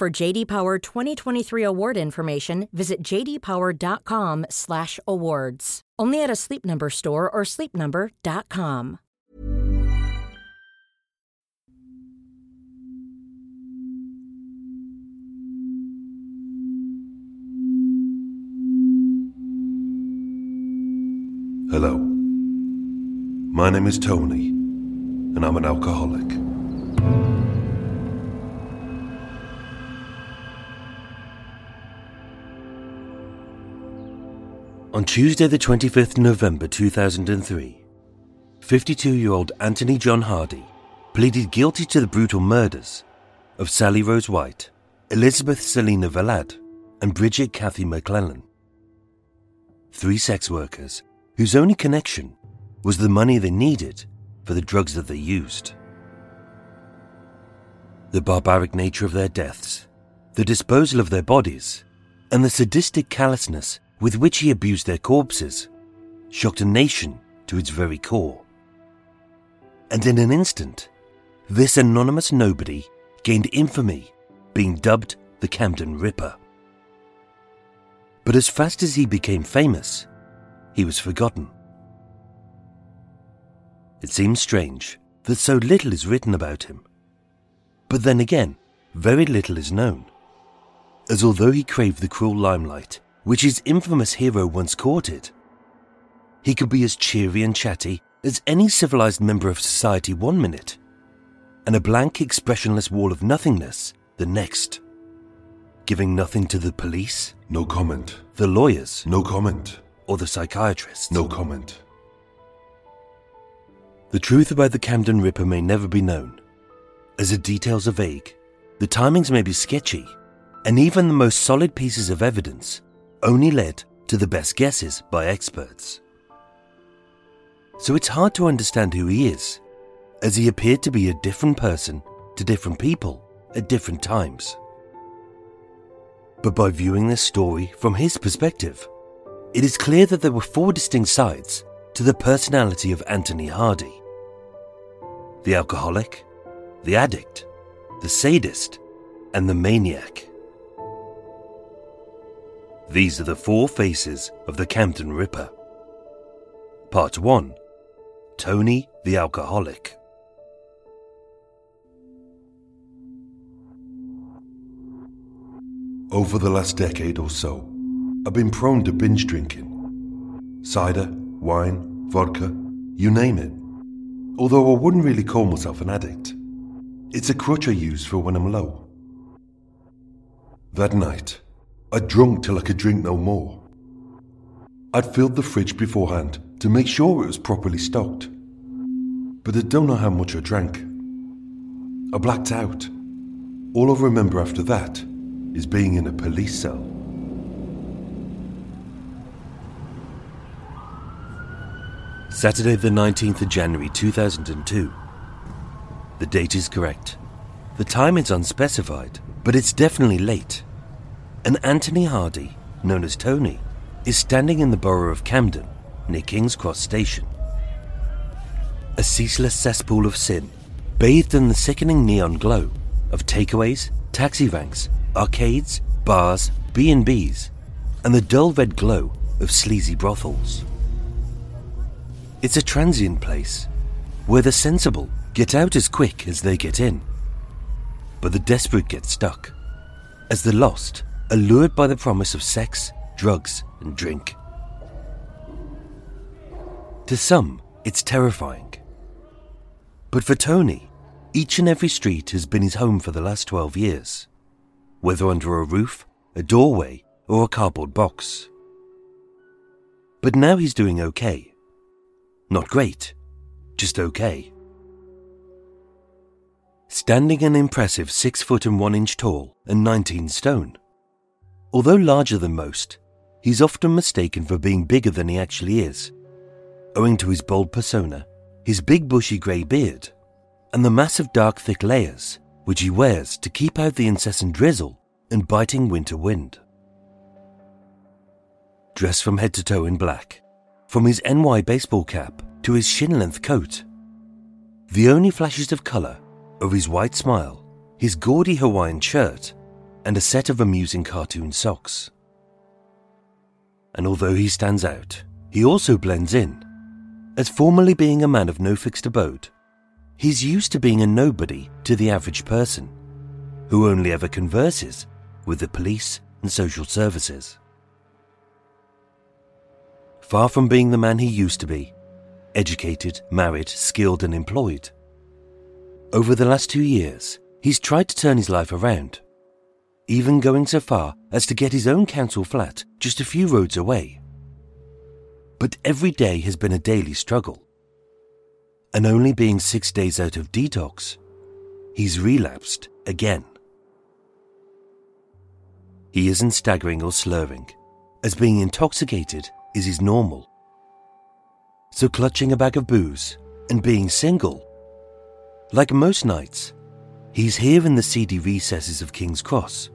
For JD Power 2023 award information, visit jdpower.com/awards. Only at a Sleep Number store or sleepnumber.com. Hello. My name is Tony, and I'm an alcoholic. On Tuesday, the 25th November 2003, 52 year old Anthony John Hardy pleaded guilty to the brutal murders of Sally Rose White, Elizabeth Selina Valad, and Bridget Kathy MacClennan. Three sex workers whose only connection was the money they needed for the drugs that they used. The barbaric nature of their deaths, the disposal of their bodies, and the sadistic callousness with which he abused their corpses shocked a nation to its very core. And in an instant, this anonymous nobody gained infamy, being dubbed the Camden Ripper. But as fast as he became famous, he was forgotten. It seems strange that so little is written about him. But then again, very little is known. As although he craved the cruel limelight which his infamous hero once courted, he could be as cheery and chatty as any civilized member of society one minute, and a blank, expressionless wall of nothingness the next. Giving nothing to the police, No comment. the lawyers, No comment. or the psychiatrists. No comment. The truth about the Camden Ripper may never be known, as the details are vague, the timings may be sketchy, and even the most solid pieces of evidence only led to the best guesses by experts. So it's hard to understand who he is, as he appeared to be a different person to different people at different times. But by viewing this story from his perspective, it is clear that there were four distinct sides to the personality of Anthony Hardy the alcoholic, the addict, the sadist, and the maniac. These are the four faces of the Camden Ripper. Part 1 Tony the Alcoholic. Over the last decade or so, I've been prone to binge drinking. Cider, wine, vodka, you name it. Although I wouldn't really call myself an addict. It's a crutch I use for when I'm low. That night, I drunk till I could drink no more. I'd filled the fridge beforehand to make sure it was properly stocked. But I don't know how much I drank. I blacked out. All I remember after that is being in a police cell. Saturday, the 19th of January 2002. The date is correct. The time is unspecified, but it's definitely late. And Anthony Hardy, known as Tony, is standing in the borough of Camden, near King's Cross Station. A ceaseless cesspool of sin, bathed in the sickening neon glow of takeaways, taxi ranks, arcades, bars, B&Bs, and the dull red glow of sleazy brothels. It's a transient place where the sensible get out as quick as they get in, but the desperate get stuck. as the lost are lured by the promise of sex, drugs, and drink. To some, it's terrifying. But for Tony, each and every street has been his home for the last 12 years, whether under a roof, a doorway, or a cardboard box. But now he's doing okay. Not great, just okay. Standing an impressive 6 foot and 1 inch tall and 19 stone. Although larger than most, he's often mistaken for being bigger than he actually is, owing to his bold persona, his big bushy grey beard, and the massive dark thick layers which he wears to keep out the incessant drizzle and biting winter wind. Dressed from head to toe in black, from his NY baseball cap to his shin length coat, the only flashes of colour are his white smile, his gaudy Hawaiian shirt, and a set of amusing cartoon socks. And although he stands out, he also blends in. As formerly being a man of no fixed abode, he's used to being a nobody to the average person, who only ever converses with the police and social services. Far from being the man he used to be, educated, married, skilled, and employed, over the last two years, he's tried to turn his life around even going so far as to get his own council flat just a few roads away. But every day has been a daily struggle. And only being six days out of detox, he's relapsed again. He isn't staggering or slurring, as being intoxicated is his normal. So clutching a bag of booze and being single, like most nights, he's here in the seedy recesses of King's Cross,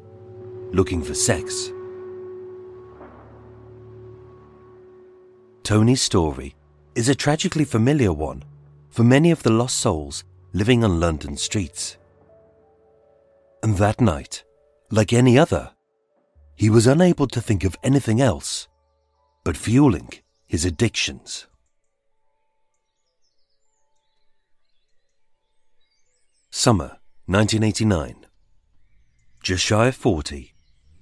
looking for sex. Tony's story is a tragically familiar one for many of the lost souls living on London streets. And that night, like any other, he was unable to think of anything else but fueling his addictions. Summer 1989. Just shy of 40,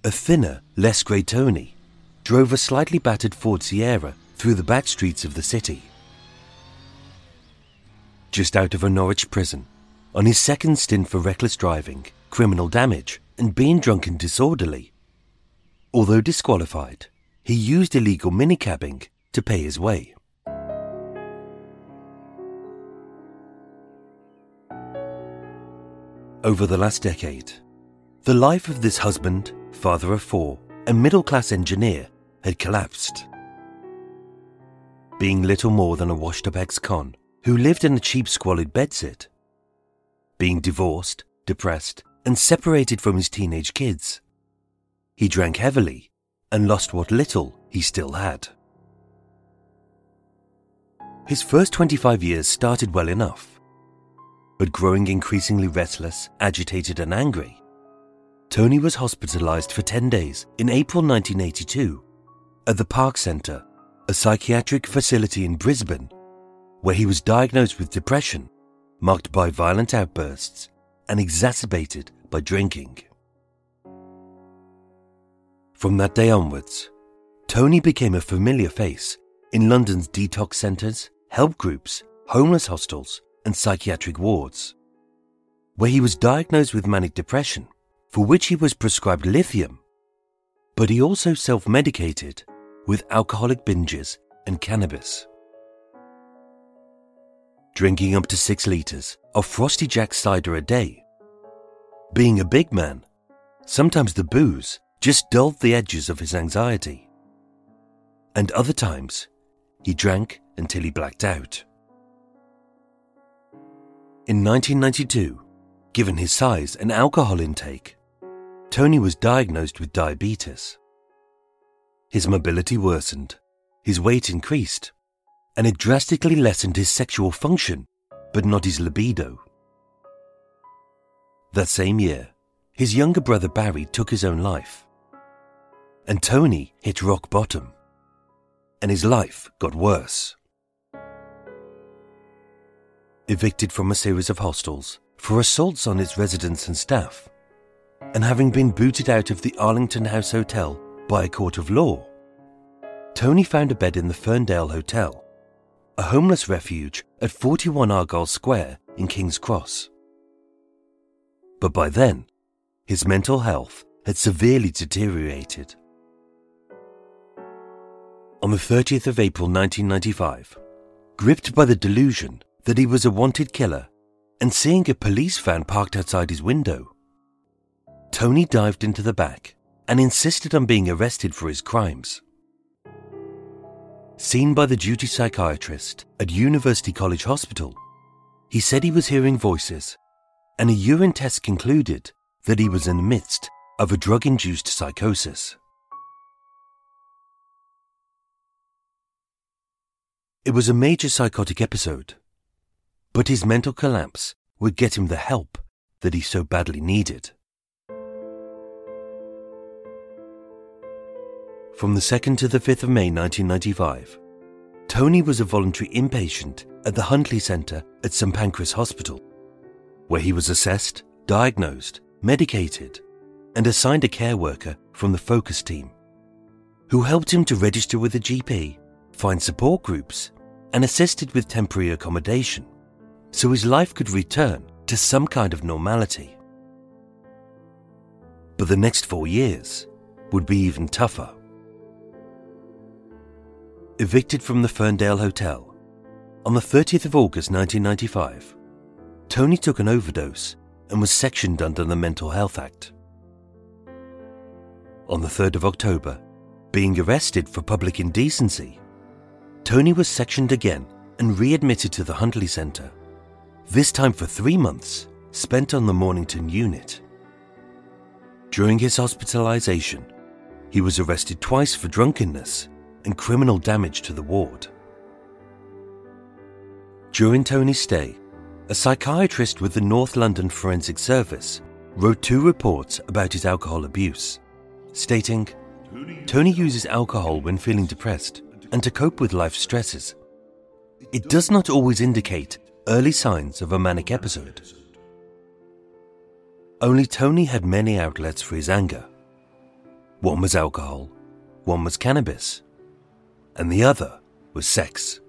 a thinner, less grey Tony drove a slightly battered Ford Sierra through the back streets of the city. Just out of a Norwich prison, on his second stint for reckless driving, criminal damage, and being drunk and disorderly. Although disqualified, he used illegal minicabbing to pay his way. Over the last decade, the life of this husband, father of four, and middle class engineer had collapsed. Being little more than a washed up ex con who lived in a cheap, squalid bedsit. Being divorced, depressed, and separated from his teenage kids. He drank heavily and lost what little he still had. His first 25 years started well enough, but growing increasingly restless, agitated, and angry, Tony was hospitalized for 10 days in April 1982 at the Park Centre, a psychiatric facility in Brisbane, where he was diagnosed with depression marked by violent outbursts and exacerbated by drinking. From that day onwards, Tony became a familiar face in London's detox centres, help groups, homeless hostels, and psychiatric wards, where he was diagnosed with manic depression for which he was prescribed lithium, but he also self medicated with alcoholic binges and cannabis. Drinking up to six litres of Frosty Jack cider a day. Being a big man, sometimes the booze just dulled the edges of his anxiety. And other times, he drank until he blacked out. In 1992, given his size and alcohol intake, Tony was diagnosed with diabetes. His mobility worsened, his weight increased, and it drastically lessened his sexual function, but not his libido. That same year, his younger brother Barry took his own life. And Tony hit rock bottom. And his life got worse. Evicted from a series of hostels for assaults on its residents and staff, and having been booted out of the Arlington House Hotel by a court of law, Tony found a bed in the Ferndale Hotel, a homeless refuge at 41 Argyle Square in King's Cross. But by then, his mental health had severely deteriorated. On the 30th of April 1995, gripped by the delusion that he was a wanted killer and seeing a police van parked outside his window, Tony dived into the back and insisted on being arrested for his crimes. Seen by the duty psychiatrist at University College Hospital, he said he was hearing voices, and a urine test concluded that he was in the midst of a drug induced psychosis. It was a major psychotic episode, but his mental collapse would get him the help that he so badly needed. From the 2nd to the 5th of May 1995, Tony was a voluntary inpatient at the Huntley Centre at St Pancras Hospital, where he was assessed, diagnosed, medicated, and assigned a care worker from the focus team, who helped him to register with a GP, find support groups, and assisted with temporary accommodation so his life could return to some kind of normality. But the next four years would be even tougher. Evicted from the Ferndale Hotel, on the 30th of August 1995, Tony took an overdose and was sectioned under the Mental Health Act. On the 3rd of October, being arrested for public indecency, Tony was sectioned again and readmitted to the Huntley Centre, this time for three months spent on the Mornington unit. During his hospitalisation, he was arrested twice for drunkenness and criminal damage to the ward. During Tony's stay, a psychiatrist with the North London Forensic Service wrote two reports about his alcohol abuse, stating Tony uses alcohol when feeling depressed and to cope with life stresses. It does not always indicate early signs of a manic episode. Only Tony had many outlets for his anger. One was alcohol, one was cannabis, and the other was sex.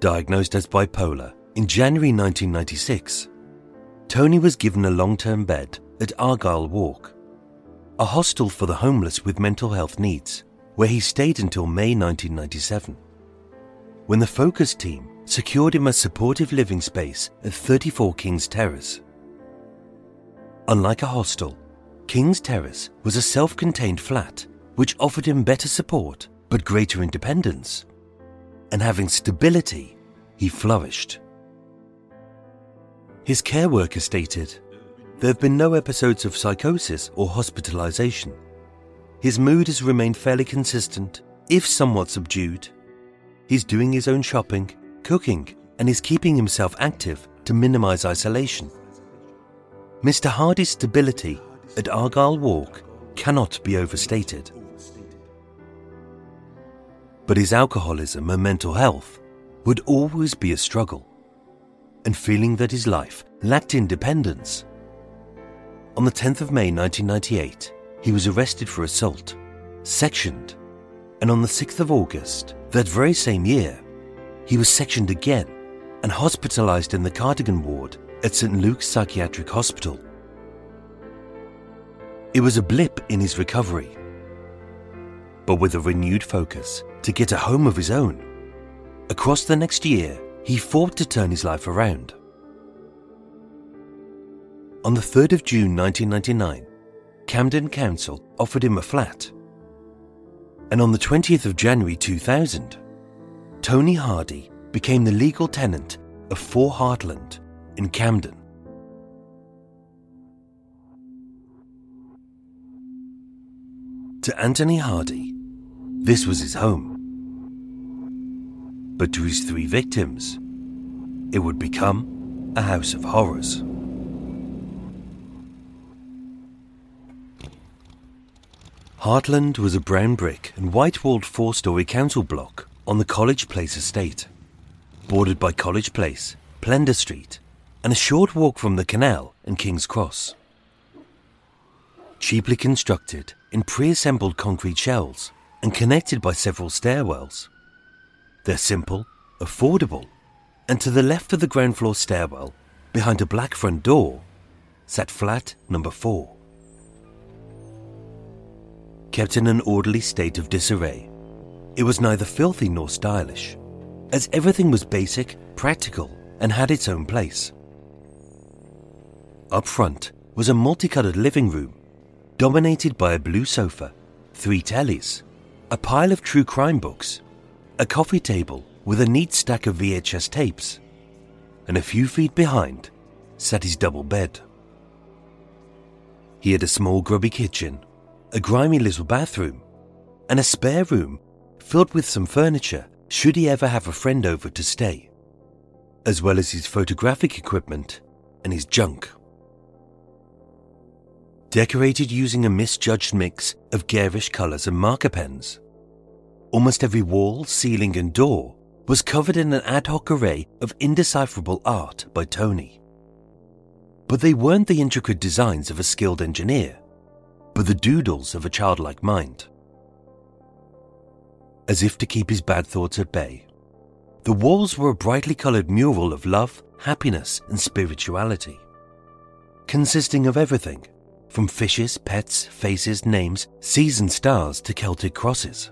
Diagnosed as bipolar in January 1996, Tony was given a long term bed at Argyle Walk, a hostel for the homeless with mental health needs, where he stayed until May 1997, when the Focus team secured him a supportive living space at 34 King's Terrace. Unlike a hostel, King's Terrace was a self contained flat which offered him better support but greater independence. And having stability, he flourished. His care worker stated, There have been no episodes of psychosis or hospitalization. His mood has remained fairly consistent, if somewhat subdued. He's doing his own shopping, cooking, and is keeping himself active to minimize isolation. Mr. Hardy's stability at Argyle Walk cannot be overstated but his alcoholism and mental health would always be a struggle, and feeling that his life lacked independence. On the 10th of May 1998, he was arrested for assault, sectioned, and on the 6th of August, that very same year, he was sectioned again and hospitalized in the Cardigan ward at St. Luke's Psychiatric Hospital. It was a blip in his recovery, but with a renewed focus to get a home of his own. Across the next year, he fought to turn his life around. On the 3rd of June 1999, Camden Council offered him a flat. And on the 20th of January 2000, Tony Hardy became the legal tenant of 4 Hartland in Camden. To Anthony Hardy, this was his home. But to his three victims, it would become a house of horrors. Hartland was a brown brick and white walled four story council block on the College Place estate, bordered by College Place, Plender Street, and a short walk from the canal and King's Cross. Cheaply constructed in pre assembled concrete shells and connected by several stairwells. They're simple, affordable, and to the left of the ground floor stairwell, behind a black front door, sat flat number four. Kept in an orderly state of disarray, it was neither filthy nor stylish, as everything was basic, practical, and had its own place. Up front was a multicolored living room, dominated by a blue sofa, three tellies, a pile of true crime books, a coffee table with a neat stack of VHS tapes, and a few feet behind sat his double bed. He had a small grubby kitchen, a grimy little bathroom, and a spare room filled with some furniture should he ever have a friend over to stay, as well as his photographic equipment and his junk. Decorated using a misjudged mix of garish colours and marker pens, almost every wall, ceiling, and door was covered in an ad hoc array of indecipherable art by Tony. But they weren't the intricate designs of a skilled engineer, but the doodles of a childlike mind. As if to keep his bad thoughts at bay, the walls were a brightly coloured mural of love, happiness, and spirituality, consisting of everything from fishes, pets, faces, names, seas, and stars to Celtic crosses.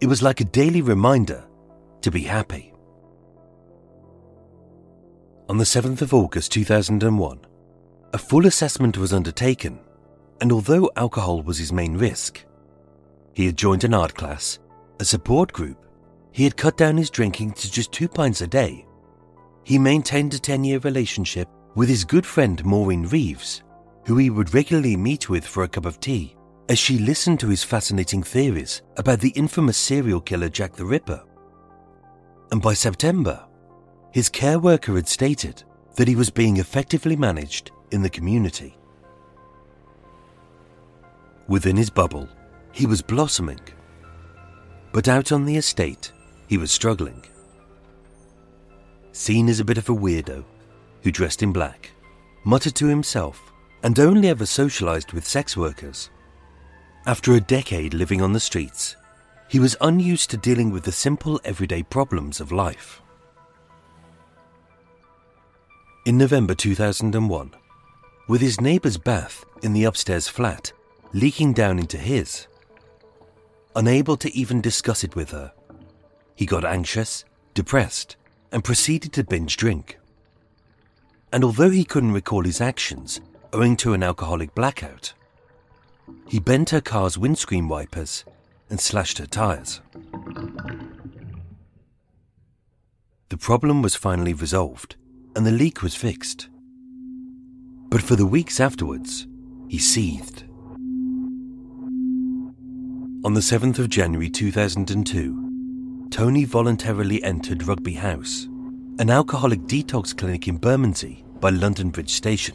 It was like a daily reminder to be happy. On the 7th of August 2001, a full assessment was undertaken, and although alcohol was his main risk, he had joined an art class, a support group, he had cut down his drinking to just two pints a day. He maintained a 10 year relationship with his good friend Maureen Reeves, who he would regularly meet with for a cup of tea as she listened to his fascinating theories about the infamous serial killer Jack the Ripper. And by September, his care worker had stated that he was being effectively managed in the community. Within his bubble, he was blossoming. But out on the estate, he was struggling. Seen as a bit of a weirdo who dressed in black, muttered to himself, and only ever socialized with sex workers. After a decade living on the streets, he was unused to dealing with the simple everyday problems of life. In November 2001, with his neighbour's bath in the upstairs flat leaking down into his, unable to even discuss it with her, he got anxious, depressed, and proceeded to binge drink. And although he couldn't recall his actions owing to an alcoholic blackout, he bent her car's windscreen wipers and slashed her tyres. The problem was finally resolved and the leak was fixed. But for the weeks afterwards, he seethed. On the 7th of January 2002, Tony voluntarily entered Rugby House, an alcoholic detox clinic in Bermondsey by London Bridge Station.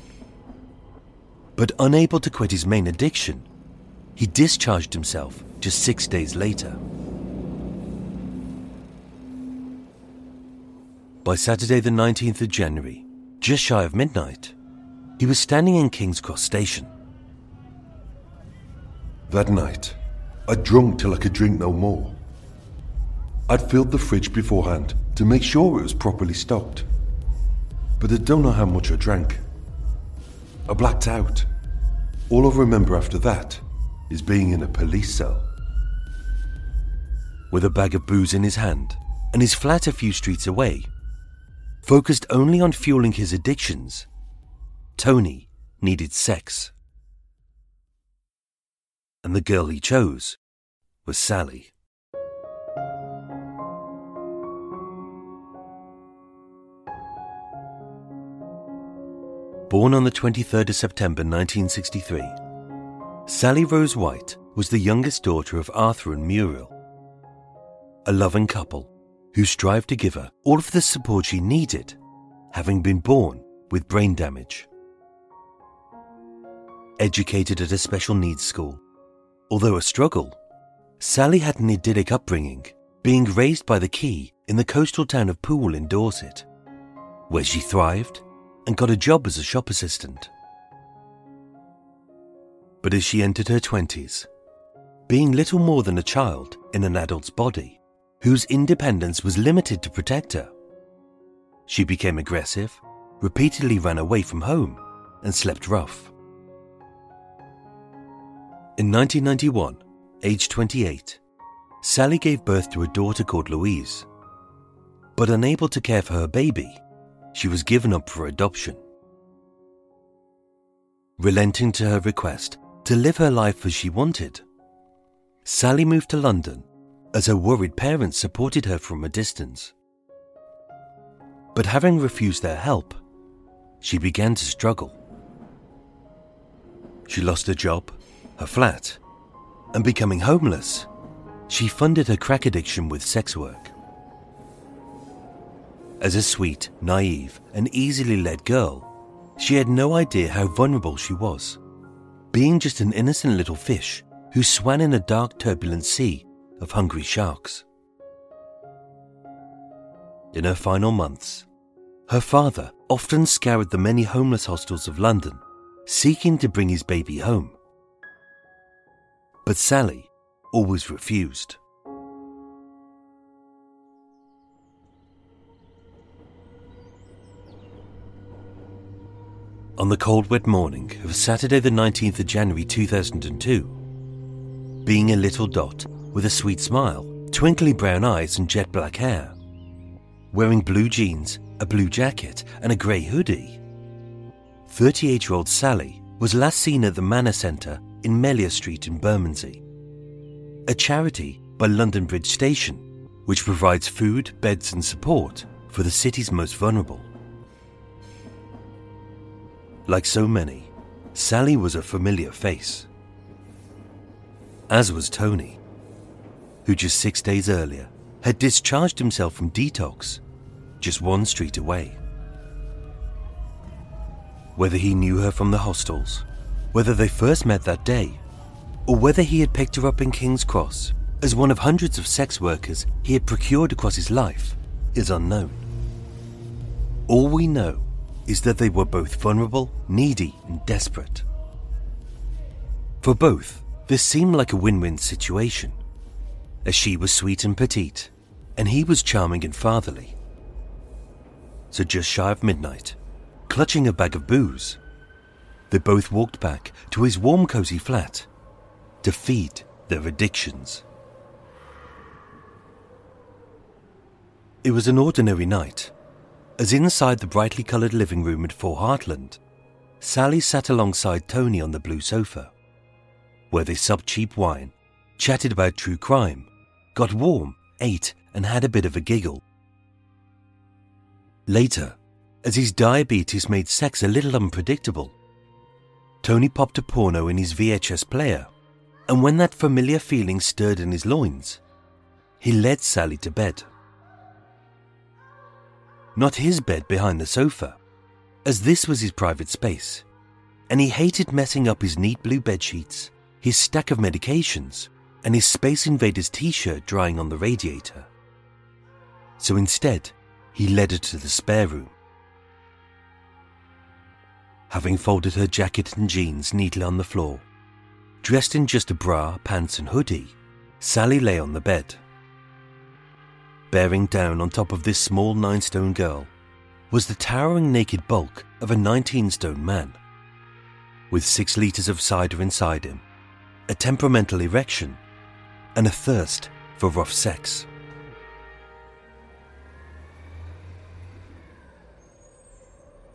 But unable to quit his main addiction, he discharged himself just six days later. By Saturday, the 19th of January, just shy of midnight, he was standing in King's Cross Station. That night, I'd drunk till I could drink no more. I'd filled the fridge beforehand to make sure it was properly stocked. But I don't know how much I drank. I blacked out. All I remember after that is being in a police cell. With a bag of booze in his hand and his flat a few streets away, focused only on fueling his addictions, Tony needed sex. And the girl he chose was Sally. Born on the 23rd of September 1963, Sally Rose White was the youngest daughter of Arthur and Muriel, a loving couple who strived to give her all of the support she needed, having been born with brain damage. Educated at a special needs school, although a struggle, Sally had an idyllic upbringing, being raised by the Quay in the coastal town of Poole in Dorset. where she thrived and got a job as a shop assistant. But as she entered her 20s, being little more than a child in an adult's body, whose independence was limited to protect her, she became aggressive, repeatedly ran away from home, and slept rough. In 1991, aged 28, Sally gave birth to a daughter called Louise. But unable to care for her baby, she was given up for adoption. Relenting to her request to live her life as she wanted, Sally moved to London as her worried parents supported her from a distance. But having refused their help, she began to struggle. She lost her job, her flat, and becoming homeless, she funded her crack addiction with sex work. As a sweet, naive, and easily led girl, she had no idea how vulnerable she was, being just an innocent little fish who swam in a dark, turbulent sea of hungry sharks. In her final months, her father often scoured the many homeless hostels of London, seeking to bring his baby home. But Sally always refused. On the cold, wet morning of Saturday, the 19th of January 2002, being a little dot with a sweet smile, twinkly brown eyes, and jet black hair, wearing blue jeans, a blue jacket, and a grey hoodie, 38 year old Sally was last seen at the Manna Centre in Melior Street in Bermondsey, a charity by London Bridge Station, which provides food, beds, and support for the city's most vulnerable. Like so many, Sally was a familiar face. As was Tony, who just six days earlier had discharged himself from detox just one street away. Whether he knew her from the hostels, whether they first met that day, or whether he had picked her up in King's Cross as one of hundreds of sex workers he had procured across his life, is unknown. All we know is that they were both vulnerable, needy, and desperate. For both, this seemed like a win win situation, as she was sweet and petite, and he was charming and fatherly. So, just shy of midnight, clutching a bag of booze, they both walked back to his warm, cozy flat to feed their addictions. It was an ordinary night as inside the brightly coloured living room at Four Hartland, Sally sat alongside Tony on the blue sofa, where they supped cheap wine, chatted about true crime, got warm, ate, and had a bit of a giggle. Later, as his diabetes made sex a little unpredictable, Tony popped a porno in his VHS player, and when that familiar feeling stirred in his loins, he led Sally to bed not his bed behind the sofa, as this was his private space, and he hated messing up his neat blue bed sheets, his stack of medications, and his Space Invaders t shirt drying on the radiator. So instead, he led her to the spare room. Having folded her jacket and jeans neatly on the floor, dressed in just a bra, pants, and hoodie, Sally lay on the bed. Bearing down on top of this small nine stone girl was the towering naked bulk of a 19 stone man. With six litres of cider inside him, a temperamental erection, and a thirst for rough sex.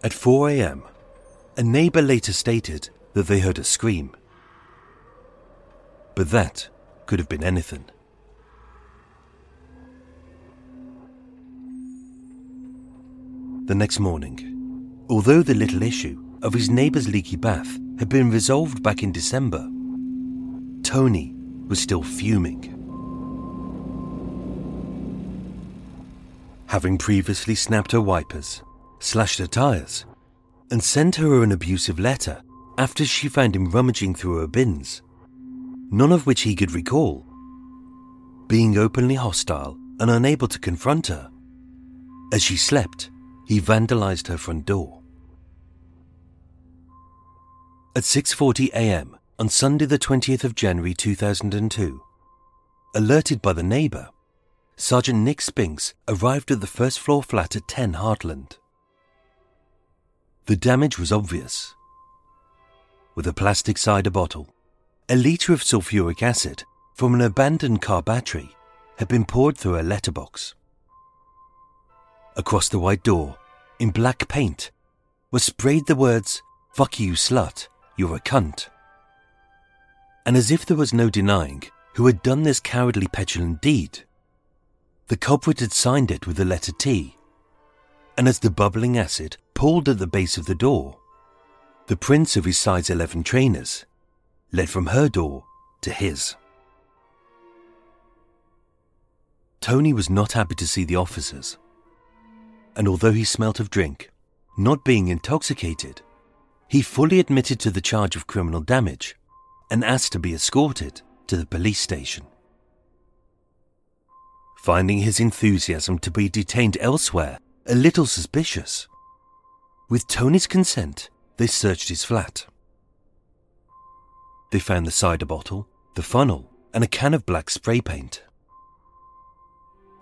At 4 am, a neighbour later stated that they heard a scream. But that could have been anything. The next morning. Although the little issue of his neighbour's leaky bath had been resolved back in December, Tony was still fuming. Having previously snapped her wipers, slashed her tyres, and sent her an abusive letter after she found him rummaging through her bins, none of which he could recall. Being openly hostile and unable to confront her, as she slept, he vandalized her front door. At 6:40 a.m. on Sunday the 20th of January 2002, alerted by the neighbor, Sergeant Nick Spinks arrived at the first floor flat at 10 Hartland. The damage was obvious. With a plastic cider bottle, a litre of sulfuric acid from an abandoned car battery had been poured through a letterbox. Across the white door, in black paint, were sprayed the words, Fuck you, slut, you're a cunt. And as if there was no denying who had done this cowardly, petulant deed, the culprit had signed it with the letter T. And as the bubbling acid pulled at the base of the door, the prints of his size 11 trainers led from her door to his. Tony was not happy to see the officers, and although he smelt of drink, not being intoxicated, he fully admitted to the charge of criminal damage and asked to be escorted to the police station. Finding his enthusiasm to be detained elsewhere a little suspicious, with Tony's consent, they searched his flat. They found the cider bottle, the funnel, and a can of black spray paint.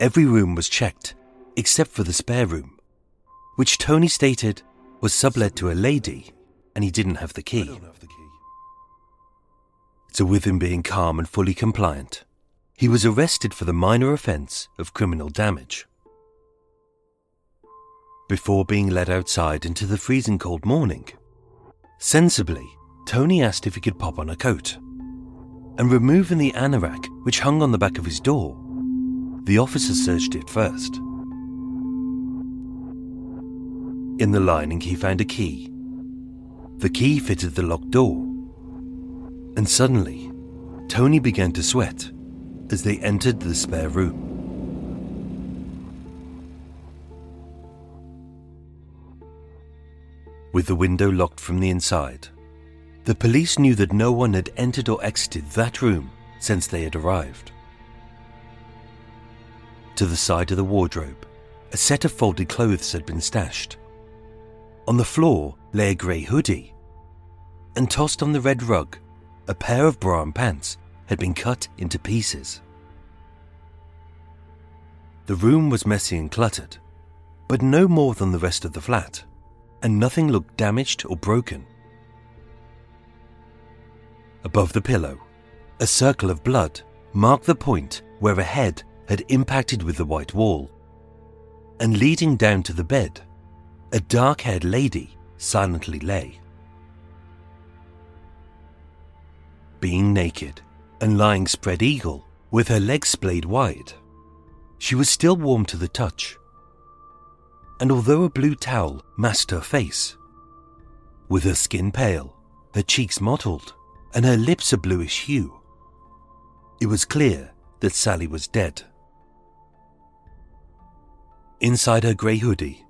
Every room was checked except for the spare room, which Tony stated was sublet to a lady and he didn't have the key. Have the key. So, with him being calm and fully compliant, he was arrested for the minor offence of criminal damage. Before being led outside into the freezing cold morning, sensibly, Tony asked if he could pop on a coat. And removing the anorak which hung on the back of his door, the officer searched it first. In the lining, he found a key. The key fitted the locked door. And suddenly, Tony began to sweat as they entered the spare room. With the window locked from the inside, the police knew that no one had entered or exited that room since they had arrived. To the side of the wardrobe, a set of folded clothes had been stashed. On the floor lay a grey hoodie, and tossed on the red rug, a pair of bra and pants had been cut into pieces. The room was messy and cluttered, but no more than the rest of the flat, and nothing looked damaged or broken. Above the pillow, a circle of blood marked the point where a head had impacted with the white wall. And leading down to the bed, a dark haired lady silently lay. Being naked and lying spread eagle with her legs splayed wide, she was still warm to the touch. And although a blue towel masked her face, with her skin pale, her cheeks mottled, and her lips a bluish hue, it was clear that Sally was dead. Inside her grey hoodie,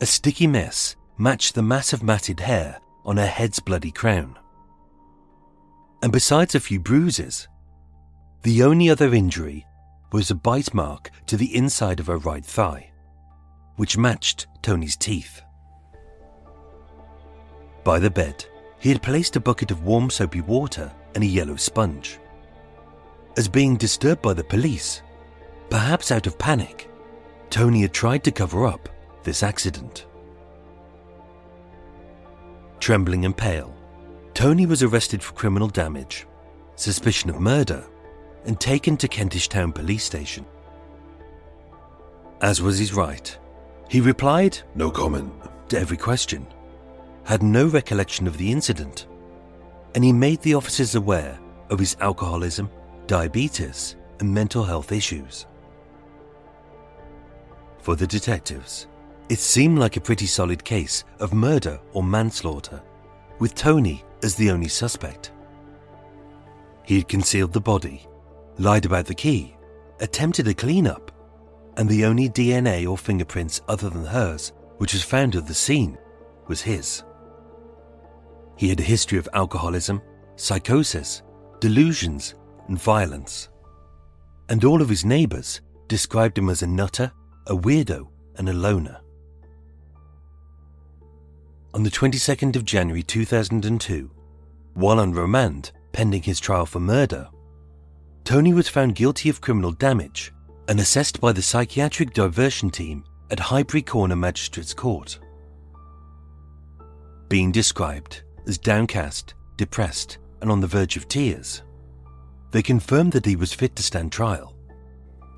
a sticky mess matched the mass of matted hair on her head's bloody crown. And besides a few bruises, the only other injury was a bite mark to the inside of her right thigh, which matched Tony's teeth. By the bed, he had placed a bucket of warm soapy water and a yellow sponge. As being disturbed by the police, perhaps out of panic, Tony had tried to cover up this accident. Trembling and pale, Tony was arrested for criminal damage, suspicion of murder, and taken to Kentish Town Police Station. As was his right, he replied No comment. to every question, had no recollection of the incident, and he made the officers aware of his alcoholism, diabetes, and mental health issues. For the detectives, it seemed like a pretty solid case of murder or manslaughter, with Tony as the only suspect. He had concealed the body, lied about the key, attempted a cleanup, and the only DNA or fingerprints other than hers which was found at the scene was his. He had a history of alcoholism, psychosis, delusions, and violence. And all of his neighbours described him as a nutter, a weirdo, and a loner. On the 22nd of January 2002, while on remand pending his trial for murder, Tony was found guilty of criminal damage and assessed by the psychiatric diversion team at Highbury Corner Magistrates Court. Being described as downcast, depressed, and on the verge of tears, they confirmed that he was fit to stand trial,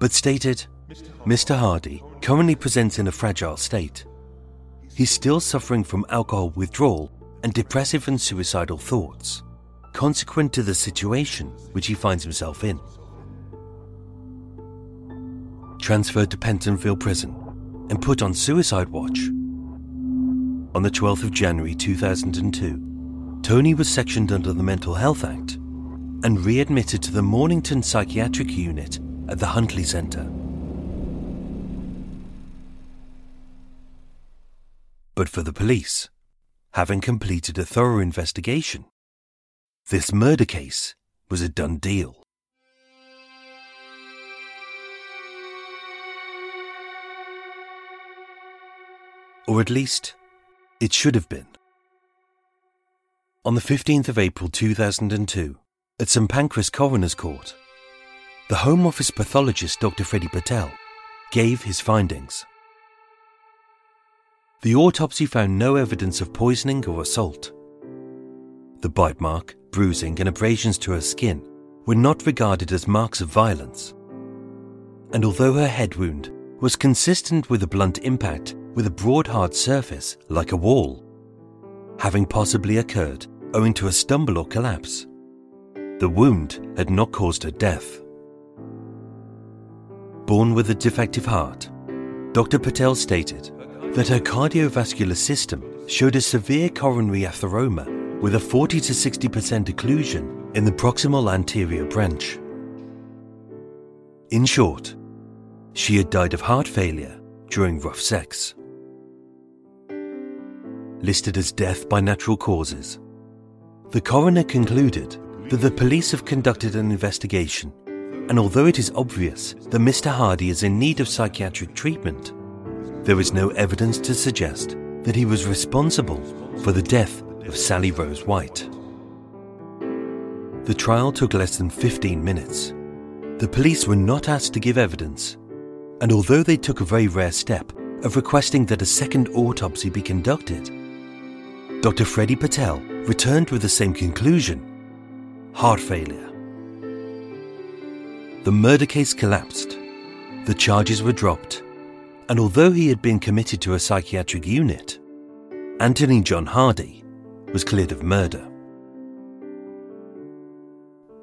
but stated Mr. Hardy currently presents in a fragile state. He's still suffering from alcohol withdrawal and depressive and suicidal thoughts, consequent to the situation which he finds himself in. Transferred to Pentonville Prison and put on suicide watch. On the 12th of January 2002, Tony was sectioned under the Mental Health Act and readmitted to the Mornington Psychiatric Unit at the Huntley Centre. But for the police, having completed a thorough investigation, this murder case was a done deal. Or at least, it should have been. On the 15th of April 2002, at St Pancras Coroner's Court, the Home Office pathologist Dr. Freddie Patel gave his findings. The autopsy found no evidence of poisoning or assault. The bite mark, bruising, and abrasions to her skin were not regarded as marks of violence. And although her head wound was consistent with a blunt impact with a broad hard surface like a wall, having possibly occurred owing to a stumble or collapse, the wound had not caused her death. Born with a defective heart, Dr. Patel stated that her cardiovascular system showed a severe coronary atheroma with a 40 to 60% occlusion in the proximal anterior branch. In short, she had died of heart failure during rough sex. Listed as death by natural causes, the coroner concluded that the police have conducted an investigation, and although it is obvious that Mr. Hardy is in need of psychiatric treatment, there is no evidence to suggest that he was responsible for the death of Sally Rose White. The trial took less than 15 minutes. The police were not asked to give evidence, and although they took a very rare step of requesting that a second autopsy be conducted, Dr. Freddie Patel returned with the same conclusion heart failure. The murder case collapsed, the charges were dropped, and although he had been committed to a psychiatric unit, Anthony John Hardy was cleared of murder.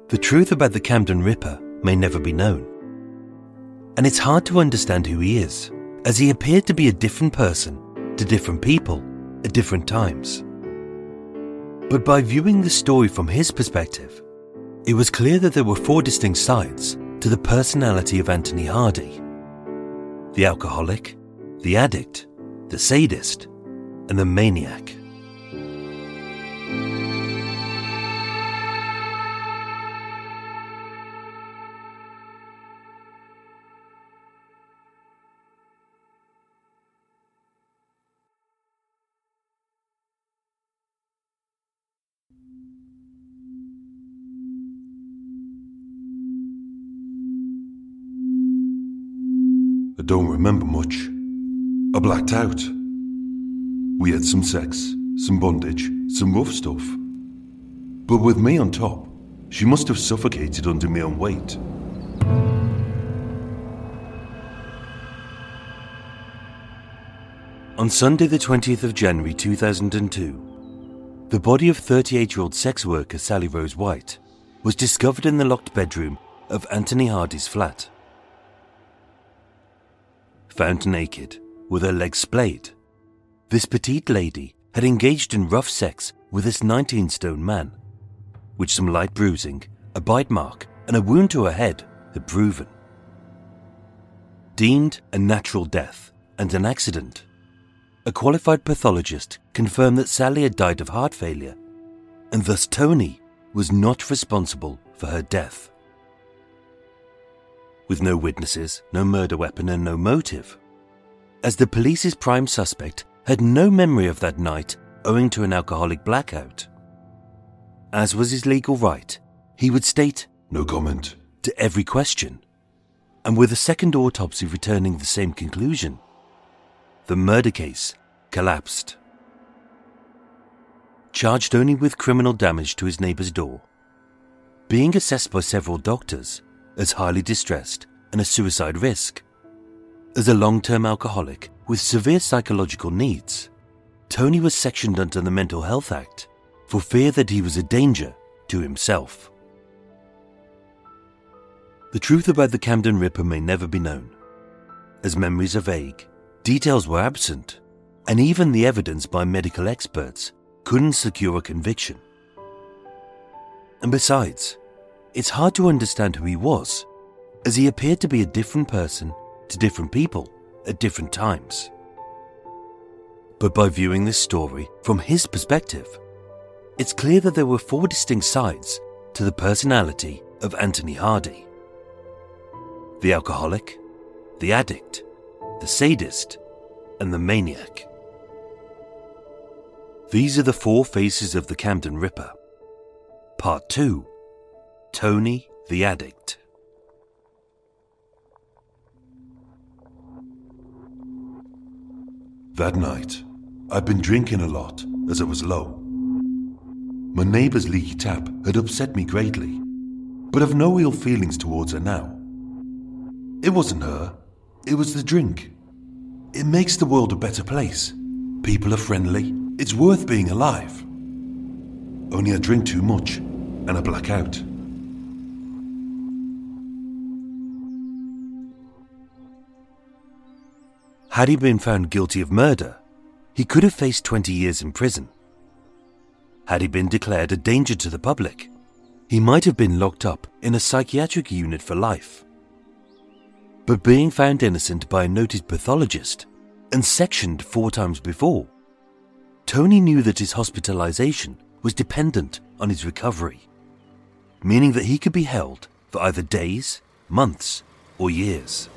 The truth about the Camden Ripper may never be known, and it's hard to understand who he is, as he appeared to be a different person to different people at different times. But by viewing the story from his perspective, it was clear that there were four distinct sides to the personality of Anthony Hardy the alcoholic, the addict, the sadist, and the maniac. Blacked out. We had some sex, some bondage, some rough stuff. But with me on top, she must have suffocated under my own weight. On Sunday, the 20th of January 2002, the body of 38 year old sex worker Sally Rose White was discovered in the locked bedroom of Anthony Hardy's flat. Found naked, with her legs splayed, this petite lady had engaged in rough sex with this 19 stone man, which some light bruising, a bite mark, and a wound to her head had proven. Deemed a natural death and an accident, a qualified pathologist confirmed that Sally had died of heart failure, and thus Tony was not responsible for her death. With no witnesses, no murder weapon, and no motive, as the police's prime suspect had no memory of that night owing to an alcoholic blackout. As was his legal right, he would state No comment. to every question, and with a second autopsy returning the same conclusion, the murder case collapsed. Charged only with criminal damage to his neighbour's door, being assessed by several doctors as highly distressed and a suicide risk, as a long term alcoholic with severe psychological needs, Tony was sectioned under the Mental Health Act for fear that he was a danger to himself. The truth about the Camden Ripper may never be known, as memories are vague, details were absent, and even the evidence by medical experts couldn't secure a conviction. And besides, it's hard to understand who he was, as he appeared to be a different person to different people at different times. But by viewing this story from his perspective, it's clear that there were four distinct sides to the personality of Anthony Hardy the alcoholic, the addict, the sadist, and the maniac. These are the four faces of the Camden Ripper. Part 2 Tony the Addict. That night, I'd been drinking a lot as it was low. My neighbour's leaky tap had upset me greatly, but I've no ill feelings towards her now. It wasn't her, it was the drink. It makes the world a better place. People are friendly, it's worth being alive. Only I drink too much and I black out. Had he been found guilty of murder, he could have faced 20 years in prison. Had he been declared a danger to the public, he might have been locked up in a psychiatric unit for life. But being found innocent by a noted pathologist and sectioned four times before, Tony knew that his hospitalization was dependent on his recovery, meaning that he could be held for either days, months, or years.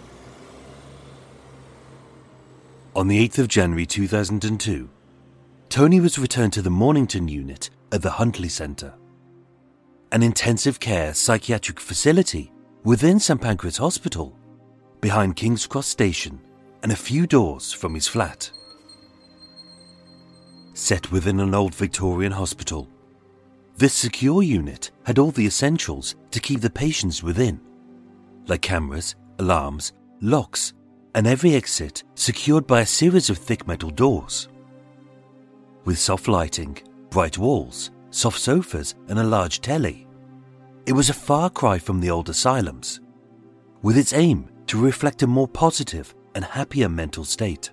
On the 8th of January 2002, Tony was returned to the Mornington unit at the Huntley Centre, an intensive care psychiatric facility within St Pancras Hospital, behind King's Cross Station and a few doors from his flat. Set within an old Victorian hospital, this secure unit had all the essentials to keep the patients within, like cameras, alarms, locks, and every exit secured by a series of thick metal doors. With soft lighting, bright walls, soft sofas, and a large telly, it was a far cry from the old asylums, with its aim to reflect a more positive and happier mental state.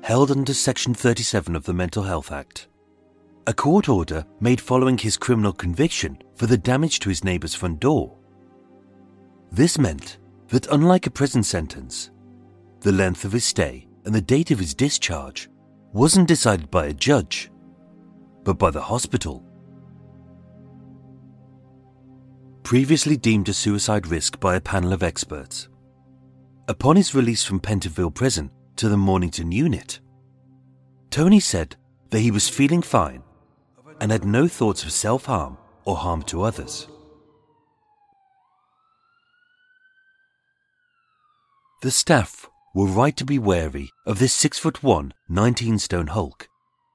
Held under Section 37 of the Mental Health Act, a court order made following his criminal conviction for the damage to his neighbour's front door. This meant that, unlike a prison sentence, the length of his stay and the date of his discharge wasn't decided by a judge, but by the hospital. Previously deemed a suicide risk by a panel of experts, upon his release from Pentonville Prison to the Mornington unit, Tony said that he was feeling fine and had no thoughts of self harm or harm to others. The staff were right to be wary of this 6 foot 1, 19 stone hulk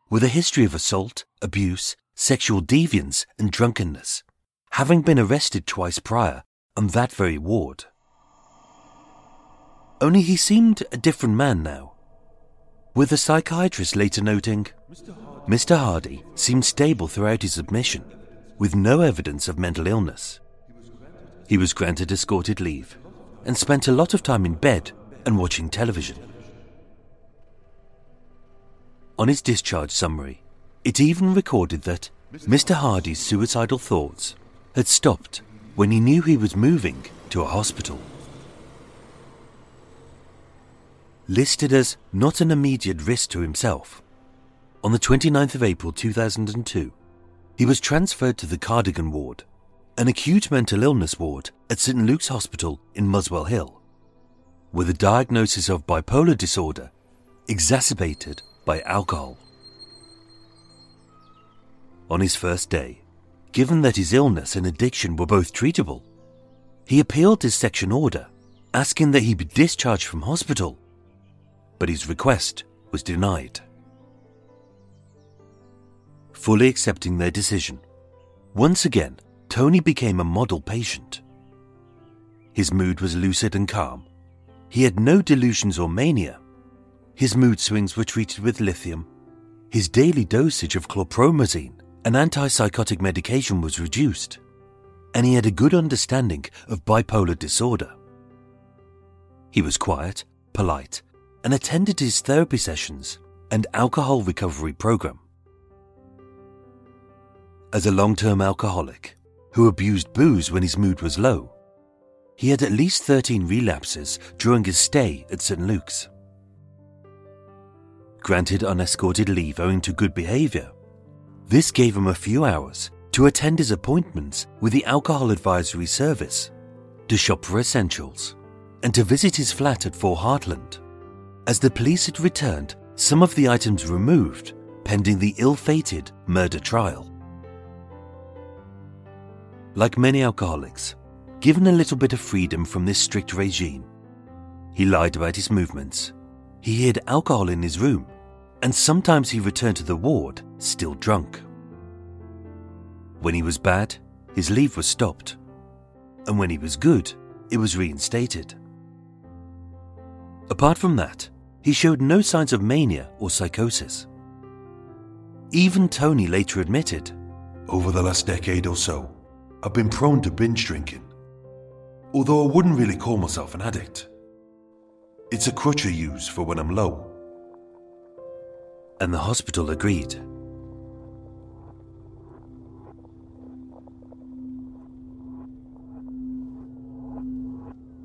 with a history of assault, abuse, sexual deviance, and drunkenness, having been arrested twice prior on that very ward. Only he seemed a different man now, with the psychiatrist later noting Mr. Hardy seemed stable throughout his admission, with no evidence of mental illness. He was granted escorted leave and spent a lot of time in bed and watching television. On his discharge summary, it even recorded that Mr. Hardy's suicidal thoughts had stopped when he knew he was moving to a hospital. Listed as not an immediate risk to himself, on the 29th of April 2002, he was transferred to the Cardigan ward, an acute mental illness ward at St Luke's Hospital in Muswell Hill, with a diagnosis of bipolar disorder exacerbated by alcohol. On his first day, given that his illness and addiction were both treatable, he appealed his section order, asking that he be discharged from hospital, but his request was denied. Fully accepting their decision, once again, Tony became a model patient. His mood was lucid and calm. He had no delusions or mania. His mood swings were treated with lithium. His daily dosage of chlorpromazine, an antipsychotic medication, was reduced. And he had a good understanding of bipolar disorder. He was quiet, polite, and attended his therapy sessions and alcohol recovery program. As a long term alcoholic who abused booze when his mood was low, he had at least 13 relapses during his stay at St. Luke's. Granted unescorted leave owing to good behaviour, this gave him a few hours to attend his appointments with the Alcohol Advisory Service, to shop for essentials, and to visit his flat at 4 Hartland, as the police had returned some of the items removed pending the ill fated murder trial. Like many alcoholics, given a little bit of freedom from this strict regime, he lied about his movements. He hid alcohol in his room, and sometimes he returned to the ward still drunk. When he was bad, his leave was stopped, and when he was good, it was reinstated. Apart from that, he showed no signs of mania or psychosis. Even Tony later admitted Over the last decade or so, I've been prone to binge drinking. Although I wouldn't really call myself an addict. It's a crutch I use for when I'm low. and the hospital agreed.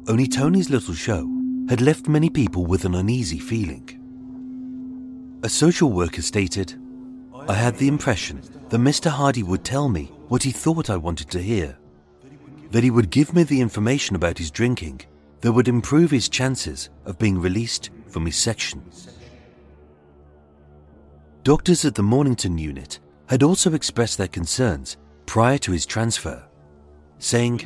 Only Tony's little show had left many people with an uneasy feeling. A social worker stated, I had the impression that Mr. Hardy would tell me what he thought I wanted to hear, that he would give me the information about his drinking that would improve his chances of being released from his section. Doctors at the Mornington unit had also expressed their concerns prior to his transfer, saying,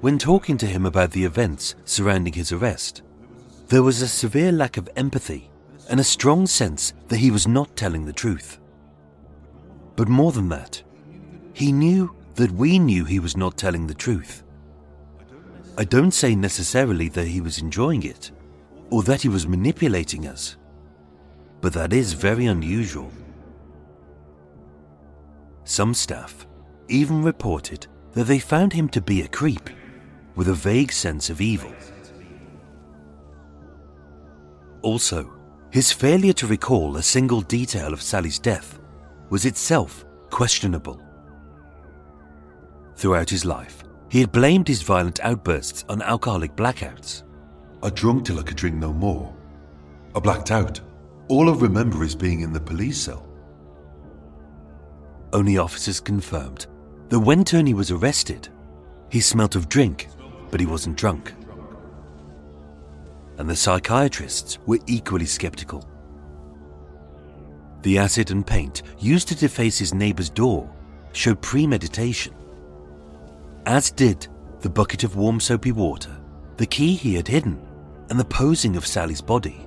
when talking to him about the events surrounding his arrest, there was a severe lack of empathy and a strong sense that he was not telling the truth. But more than that, he knew that we knew he was not telling the truth. I don't say necessarily that he was enjoying it or that he was manipulating us, but that is very unusual. Some staff even reported that they found him to be a creep with a vague sense of evil. Also, his failure to recall a single detail of Sally's death was itself questionable. Throughout his life, he had blamed his violent outbursts on alcoholic blackouts. I drunk till I could drink no more. I blacked out. All I remember is being in the police cell. Only officers confirmed that when Tony was arrested, he smelt of drink, but he wasn't drunk. And the psychiatrists were equally skeptical. The acid and paint used to deface his neighbor's door showed premeditation, as did the bucket of warm soapy water, the key he had hidden, and the posing of Sally's body.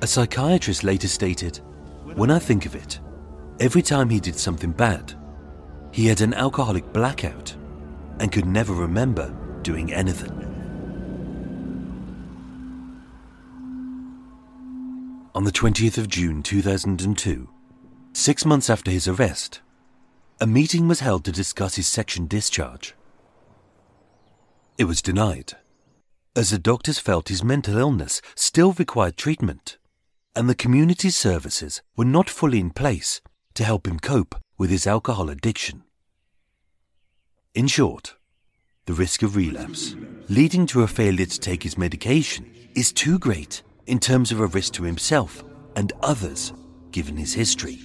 A psychiatrist later stated, When I think of it, every time he did something bad, he had an alcoholic blackout and could never remember doing anything. On the 20th of June 2002, six months after his arrest, a meeting was held to discuss his section discharge. It was denied, as the doctors felt his mental illness still required treatment, and the community services were not fully in place to help him cope with his alcohol addiction. In short, the risk of relapse, leading to a failure to take his medication, is too great in terms of a risk to himself and others, given his history.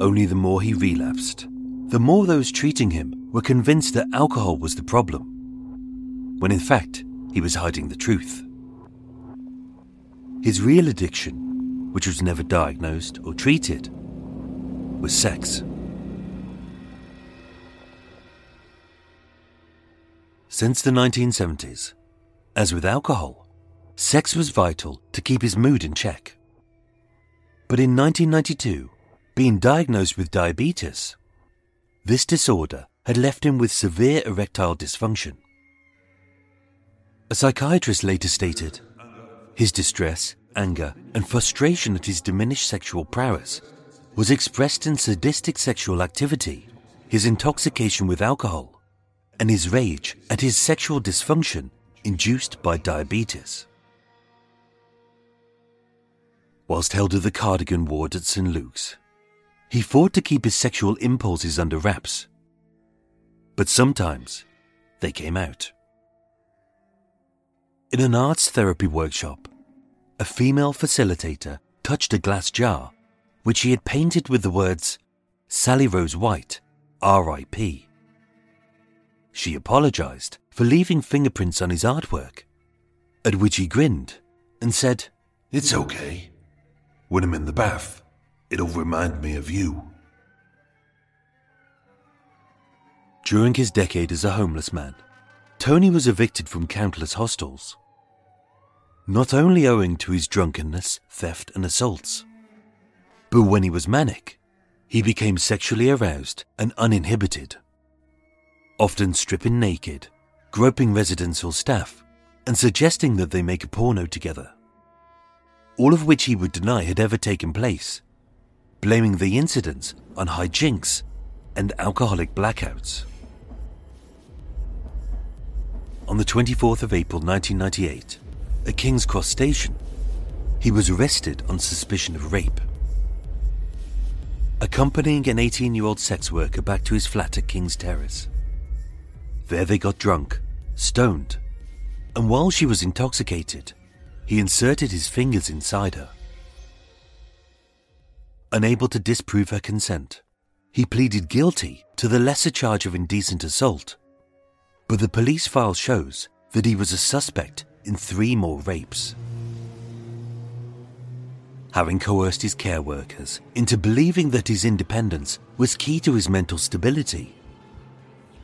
Only the more he relapsed, the more those treating him were convinced that alcohol was the problem, when in fact he was hiding the truth. His real addiction, which was never diagnosed or treated, was sex. Since the 1970s, as with alcohol, sex was vital to keep his mood in check. But in 1992, being diagnosed with diabetes, this disorder had left him with severe erectile dysfunction. A psychiatrist later stated his distress, anger, and frustration at his diminished sexual prowess was expressed in sadistic sexual activity, his intoxication with alcohol, and his rage at his sexual dysfunction induced by diabetes. Whilst held at the Cardigan ward at St. Luke's, he fought to keep his sexual impulses under wraps. But sometimes they came out. In an arts therapy workshop, a female facilitator touched a glass jar which he had painted with the words Sally Rose White, R.I.P. She apologized for leaving fingerprints on his artwork, at which he grinned and said, It's okay. When I'm in the bath, it'll remind me of you. During his decade as a homeless man, Tony was evicted from countless hostels. Not only owing to his drunkenness, theft, and assaults, but when he was manic, he became sexually aroused and uninhibited, often stripping naked, groping residents or staff, and suggesting that they make a porno together. All of which he would deny had ever taken place, blaming the incidents on hijinks and alcoholic blackouts. On the 24th of April 1998, at King's Cross Station, he was arrested on suspicion of rape. Accompanying an 18 year old sex worker back to his flat at King's Terrace. There they got drunk, stoned, and while she was intoxicated, he inserted his fingers inside her. Unable to disprove her consent, he pleaded guilty to the lesser charge of indecent assault but the police file shows that he was a suspect in three more rapes. Having coerced his care workers into believing that his independence was key to his mental stability,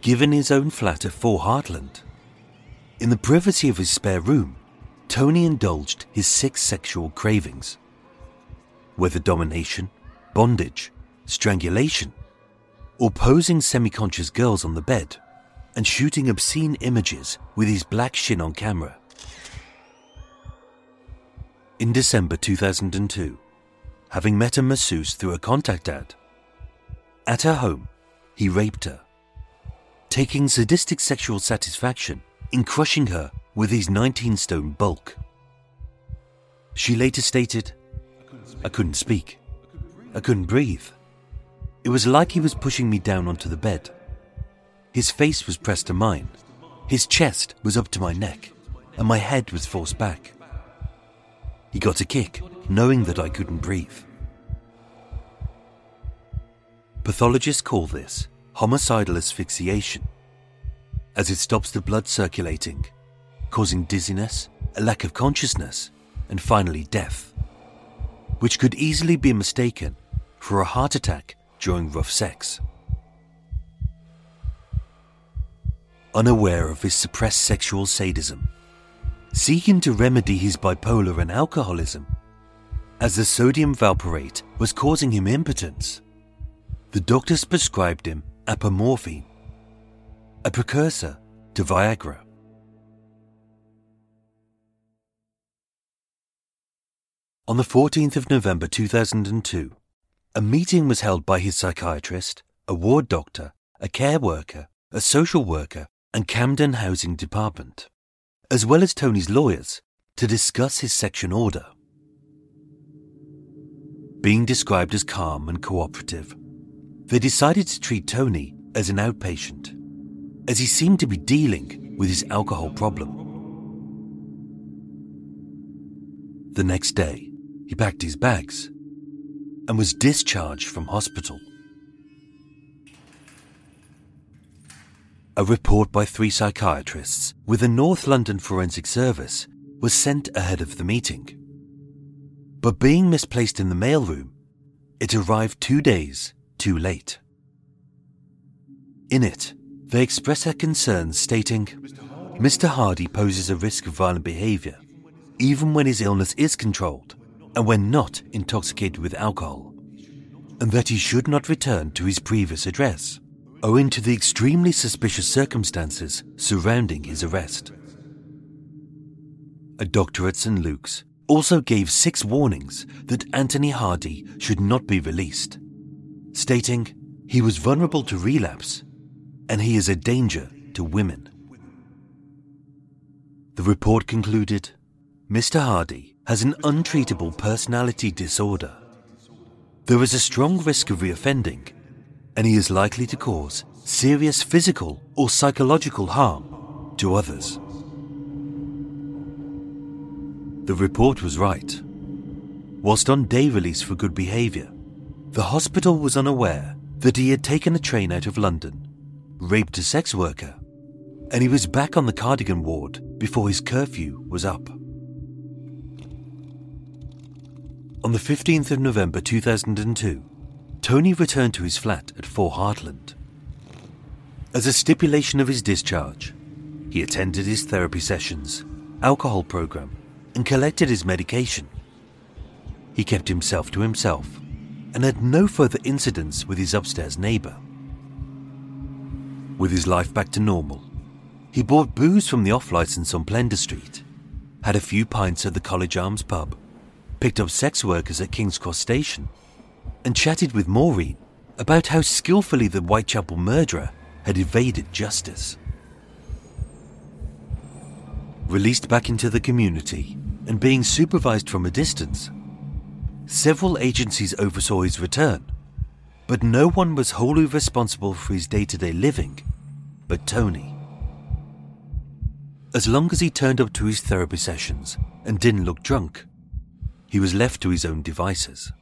given his own flat at 4 Hartland, in the privacy of his spare room, Tony indulged his six sexual cravings. Whether domination, bondage, strangulation, or posing semi conscious girls on the bed and shooting obscene images with his black shin on camera. In December 2002, having met a masseuse through a contact ad, at her home, he raped her, taking sadistic sexual satisfaction in crushing her with his 19 stone bulk. She later stated, I couldn't speak. I couldn't breathe. It was like he was pushing me down onto the bed. His face was pressed to mine. His chest was up to my neck, and my head was forced back. He got a kick, knowing that I couldn't breathe. Pathologists call this homicidal asphyxiation, as it stops the blood circulating, causing dizziness, a lack of consciousness, and finally death, which could easily be mistaken for a heart attack during rough sex. unaware of his suppressed sexual sadism, seeking to remedy his bipolar and alcoholism. As the sodium valproate was causing him impotence, the doctors prescribed him apomorphine, a precursor to Viagra. On the 14th of November 2002, a meeting was held by his psychiatrist, a ward doctor, a care worker, a social worker, and Camden Housing Department, as well as Tony's lawyers, to discuss his section order. Being described as calm and cooperative, they decided to treat Tony as an outpatient, as he seemed to be dealing with his alcohol problem. The next day, he packed his bags and was discharged from hospital. A report by three psychiatrists with the North London Forensic Service was sent ahead of the meeting. but being misplaced in the mailroom, it arrived two days too late. In it, they express their concerns, stating Mr. Hardy poses a risk of violent behaviour, even when his illness is controlled and when not intoxicated with alcohol, and that he should not return to his previous address, owing to the extremely suspicious circumstances surrounding his arrest. A doctor at St. Luke's also gave six warnings that Anthony Hardy should not be released, stating he was vulnerable to relapse and he is a danger to women. The report concluded Mr. Hardy has an untreatable personality disorder. There is a strong risk of reoffending, and he is likely to cause serious physical or psychological harm to others. The report was right. Whilst on day release for good behaviour, the hospital was unaware that he had taken a train out of London, raped a sex worker, and he was back on the cardigan ward before his curfew was up. On the 15th of November 2002, Tony returned to his flat at Four Hartland. As a stipulation of his discharge, he attended his therapy sessions, alcohol program, and collected his medication. He kept himself to himself and had no further incidents with his upstairs neighbour. With his life back to normal, he bought booze from the off licence on Plender Street, had a few pints at the College Arms pub, picked up sex workers at King's Cross Station, and chatted with Maureen about how skillfully the Whitechapel murderer had evaded justice. Released back into the community and being supervised from a distance, several agencies oversaw his return, but no one was wholly responsible for his day to day living but Tony. As long as he turned up to his therapy sessions and didn't look drunk, he was left to his own devices.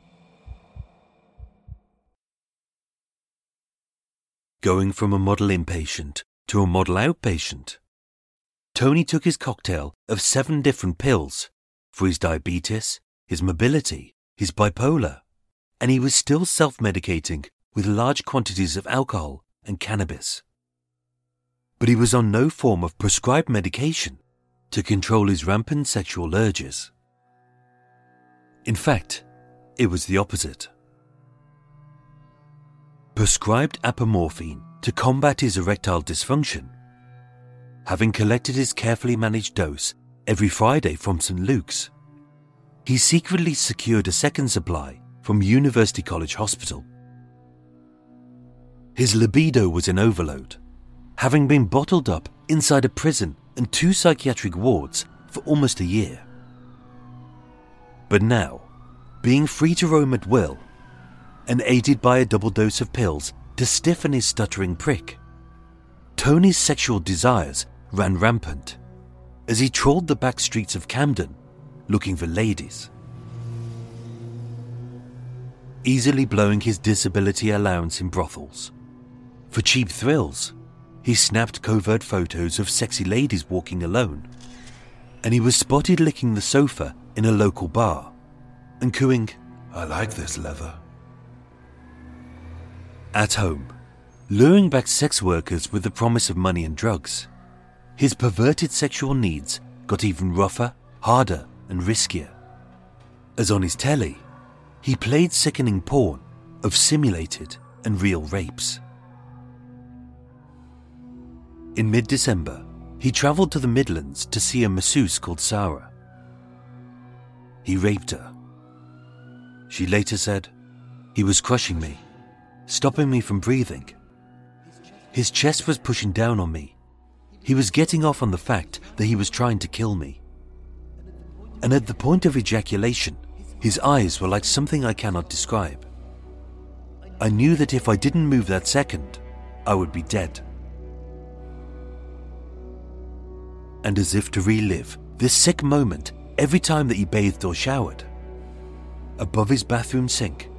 Going from a model inpatient to a model outpatient, Tony took his cocktail of seven different pills for his diabetes, his mobility, his bipolar, and he was still self medicating with large quantities of alcohol and cannabis but he was on no form of prescribed medication to control his rampant sexual urges. In fact, it was the opposite. Prescribed apomorphine to combat his erectile dysfunction. Having collected his carefully managed dose every Friday from St. Luke's, he secretly secured a second supply from University College Hospital. His libido was in overload having been bottled up inside a prison and two psychiatric wards for almost a year. But now, being free to roam at will, and aided by a double dose of pills to stiffen his stuttering prick, Tony's sexual desires ran rampant as he trawled the back streets of Camden looking for ladies. Easily blowing his disability allowance in brothels, for cheap thrills he snapped covert photos of sexy ladies walking alone, and he was spotted licking the sofa in a local bar and cooing, I like this leather. At home, luring back sex workers with the promise of money and drugs, his perverted sexual needs got even rougher, harder, and riskier. As on his telly, he played sickening porn of simulated and real rapes. In mid December, he travelled to the Midlands to see a masseuse called Sarah. He raped her. She later said, He was crushing me, stopping me from breathing. His chest was pushing down on me. He was getting off on the fact that he was trying to kill me. And at the point of ejaculation, his eyes were like something I cannot describe. I knew that if I didn't move that second, I would be dead. and as if to relive this sick moment every time that he bathed or showered. Above his bathroom sink,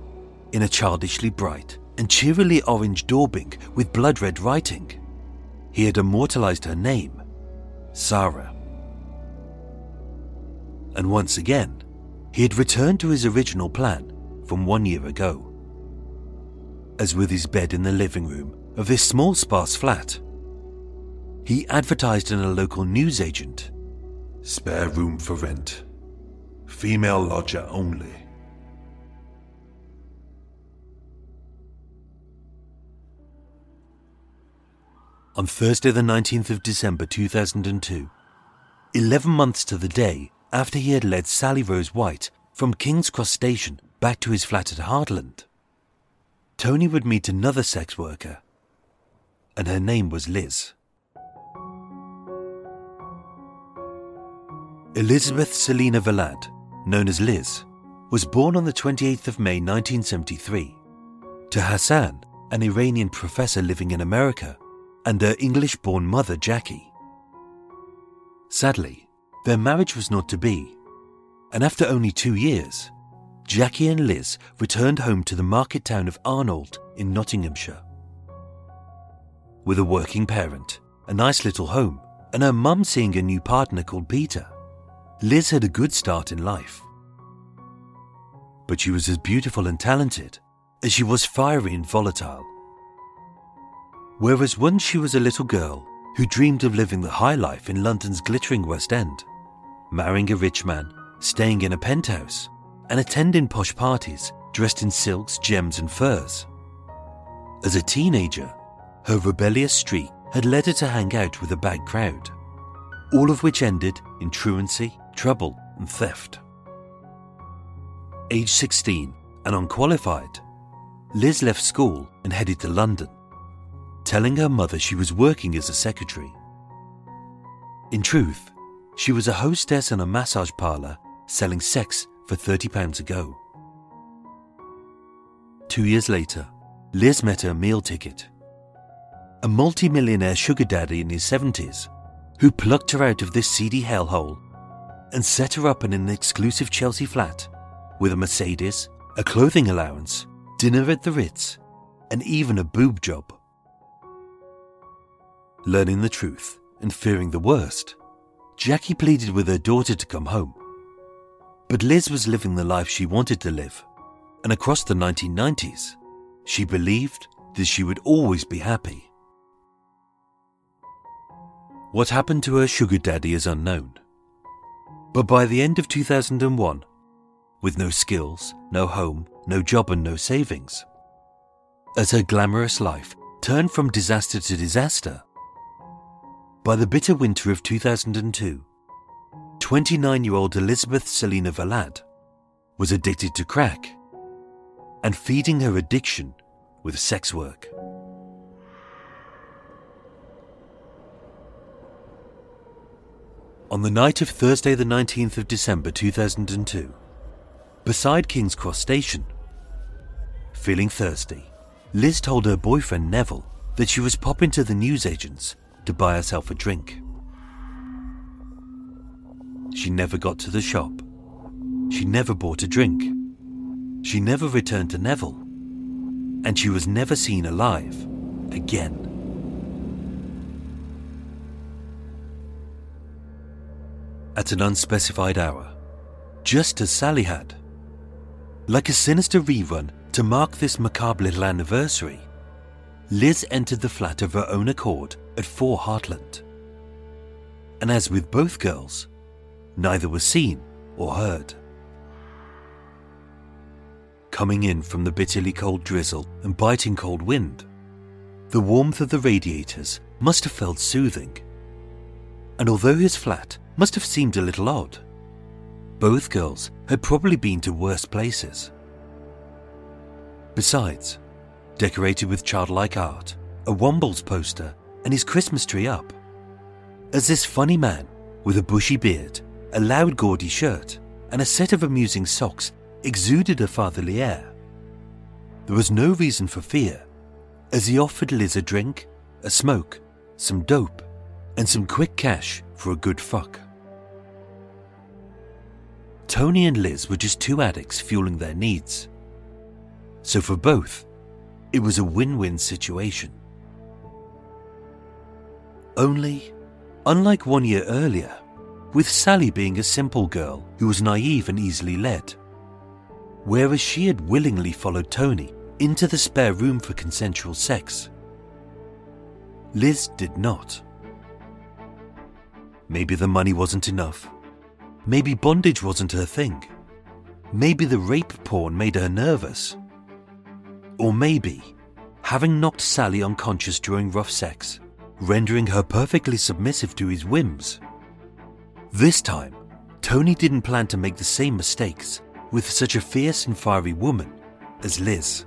in a childishly bright and cheerily orange daubing with blood red writing, he had immortalized her name, Sarah. And once again, he had returned to his original plan from one year ago. As with his bed in the living room of this small sparse flat, he advertised in a local newsagent Spare room for rent. Female lodger only. On Thursday, the 19th of December 2002, 11 months to the day after he had led Sally Rose White from King's Cross Station back to his flat at Hartland, Tony would meet another sex worker, and her name was Liz. Elizabeth Selina Valad, known as Liz, was born on the 28th of May 1973 to Hassan, an Iranian professor living in America, and their English born mother Jackie. Sadly, their marriage was not to be, and after only two years, Jackie and Liz returned home to the market town of Arnold in Nottinghamshire. With a working parent, a nice little home, and her mum seeing a new partner called Peter, Liz had a good start in life. But she was as beautiful and talented as she was fiery and volatile. Whereas once she was a little girl who dreamed of living the high life in London's glittering West End, marrying a rich man, staying in a penthouse, and attending posh parties dressed in silks, gems, and furs. As a teenager, her rebellious streak had led her to hang out with a bad crowd, all of which ended in truancy, trouble, and theft. Age 16 and unqualified, Liz left school and headed to London, telling her mother she was working as a secretary. In truth, she was a hostess in a massage parlour selling sex for £30 a go. Two years later, Liz met her meal ticket. A multi millionaire sugar daddy in his 70s who plucked her out of this seedy hellhole and set her up in an exclusive Chelsea flat with a Mercedes, a clothing allowance, dinner at the Ritz, and even a boob job. Learning the truth and fearing the worst, Jackie pleaded with her daughter to come home. But Liz was living the life she wanted to live, and across the 1990s, she believed that she would always be happy. What happened to her sugar daddy is unknown. But by the end of 2001, with no skills, no home, no job, and no savings, as her glamorous life turned from disaster to disaster, by the bitter winter of 2002, 29 year old Elizabeth Selina Valad was addicted to crack and feeding her addiction with sex work. On the night of Thursday, the 19th of December 2002, beside King's Cross Station, feeling thirsty, Liz told her boyfriend Neville that she was popping to the newsagents to buy herself a drink. She never got to the shop. She never bought a drink. She never returned to Neville. And she was never seen alive again. at an unspecified hour, just as Sally had. Like a sinister rerun to mark this macabre little anniversary, Liz entered the flat of her own accord at 4 Hartland. And as with both girls, neither was seen or heard. Coming in from the bitterly cold drizzle and biting cold wind, the warmth of the radiators must have felt soothing. And although his flat must have seemed a little odd. Both girls had probably been to worse places. Besides, decorated with childlike art, a Wombles poster, and his Christmas tree up. As this funny man, with a bushy beard, a loud gaudy shirt, and a set of amusing socks exuded a fatherly air. There was no reason for fear, as he offered Liz a drink, a smoke, some dope, and some quick cash for a good fuck. Tony and Liz were just two addicts fueling their needs. So for both, it was a win win situation. Only, unlike one year earlier, with Sally being a simple girl who was naive and easily led. Whereas she had willingly followed Tony into the spare room for consensual sex. Liz did not. Maybe the money wasn't enough. Maybe bondage wasn't her thing. Maybe the rape porn made her nervous. Or maybe having knocked Sally unconscious during rough sex, rendering her perfectly submissive to his whims. This time, Tony didn't plan to make the same mistakes with such a fierce and fiery woman as Liz.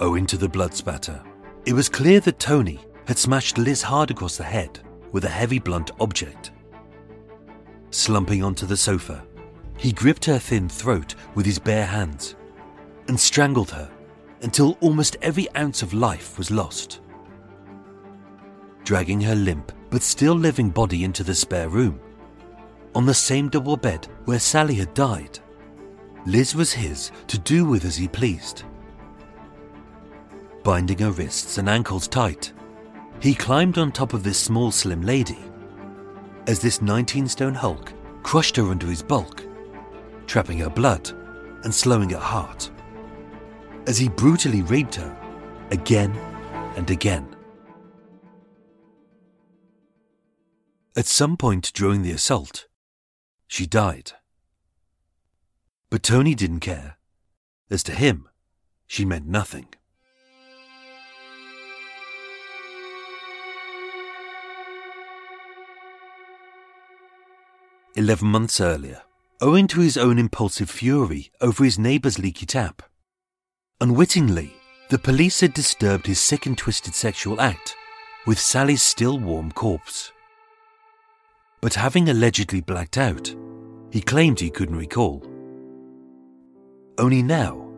Owing to the blood spatter, it was clear that Tony had smashed Liz hard across the head with a heavy blunt object. Slumping onto the sofa, he gripped her thin throat with his bare hands and strangled her until almost every ounce of life was lost. Dragging her limp but still living body into the spare room, on the same double bed where Sally had died, Liz was his to do with as he pleased. Binding her wrists and ankles tight, he climbed on top of this small, slim lady as this 19 stone hulk crushed her under his bulk, trapping her blood and slowing her heart. As he brutally raped her again and again. At some point during the assault, she died. But Tony didn't care. As to him, she meant nothing. Eleven months earlier, owing to his own impulsive fury over his neighbour's leaky tap, unwittingly, the police had disturbed his sick and twisted sexual act with Sally's still warm corpse. But having allegedly blacked out, he claimed he couldn't recall. Only now,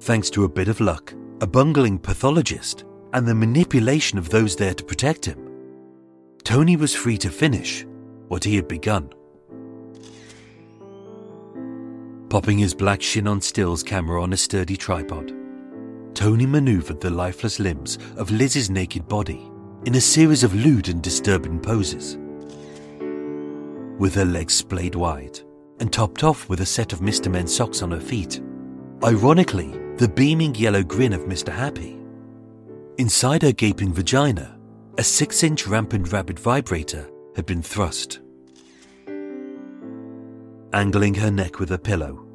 thanks to a bit of luck, a bungling pathologist, and the manipulation of those there to protect him, Tony was free to finish what he had begun. Popping his black Chinon stills camera on a sturdy tripod, Tony maneuvered the lifeless limbs of Liz's naked body in a series of lewd and disturbing poses. With her legs splayed wide and topped off with a set of Mr. Men socks on her feet, ironically, the beaming yellow grin of Mr. Happy. Inside her gaping vagina, a six inch rampant rabbit vibrator had been thrust. Angling her neck with a pillow,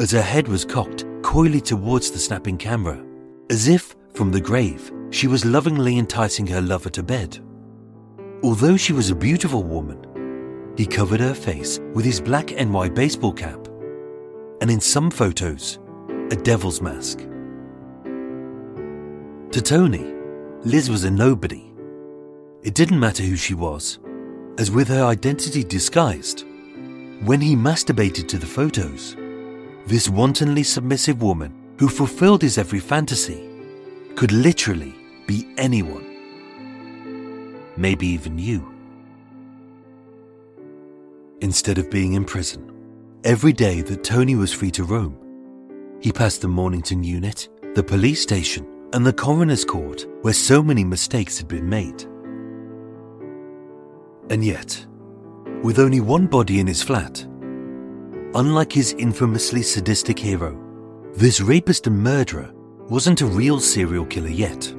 as her head was cocked coyly towards the snapping camera, as if, from the grave, she was lovingly enticing her lover to bed. Although she was a beautiful woman, he covered her face with his black NY baseball cap, and in some photos, a devil's mask. To Tony, Liz was a nobody. It didn't matter who she was, as with her identity disguised, when he masturbated to the photos, this wantonly submissive woman who fulfilled his every fantasy could literally be anyone. Maybe even you. Instead of being in prison, every day that Tony was free to roam, he passed the Mornington unit, the police station, and the coroner's court where so many mistakes had been made. And yet, with only one body in his flat, Unlike his infamously sadistic hero, this rapist and murderer wasn't a real serial killer yet.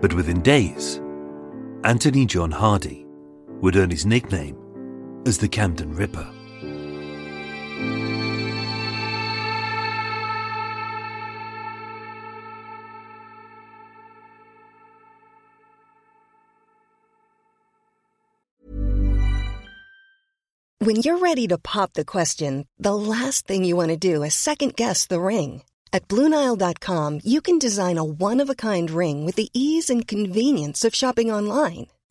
But within days, Anthony John Hardy would earn his nickname as the Camden Ripper. When you're ready to pop the question, the last thing you want to do is second guess the ring. At Bluenile.com, you can design a one of a kind ring with the ease and convenience of shopping online.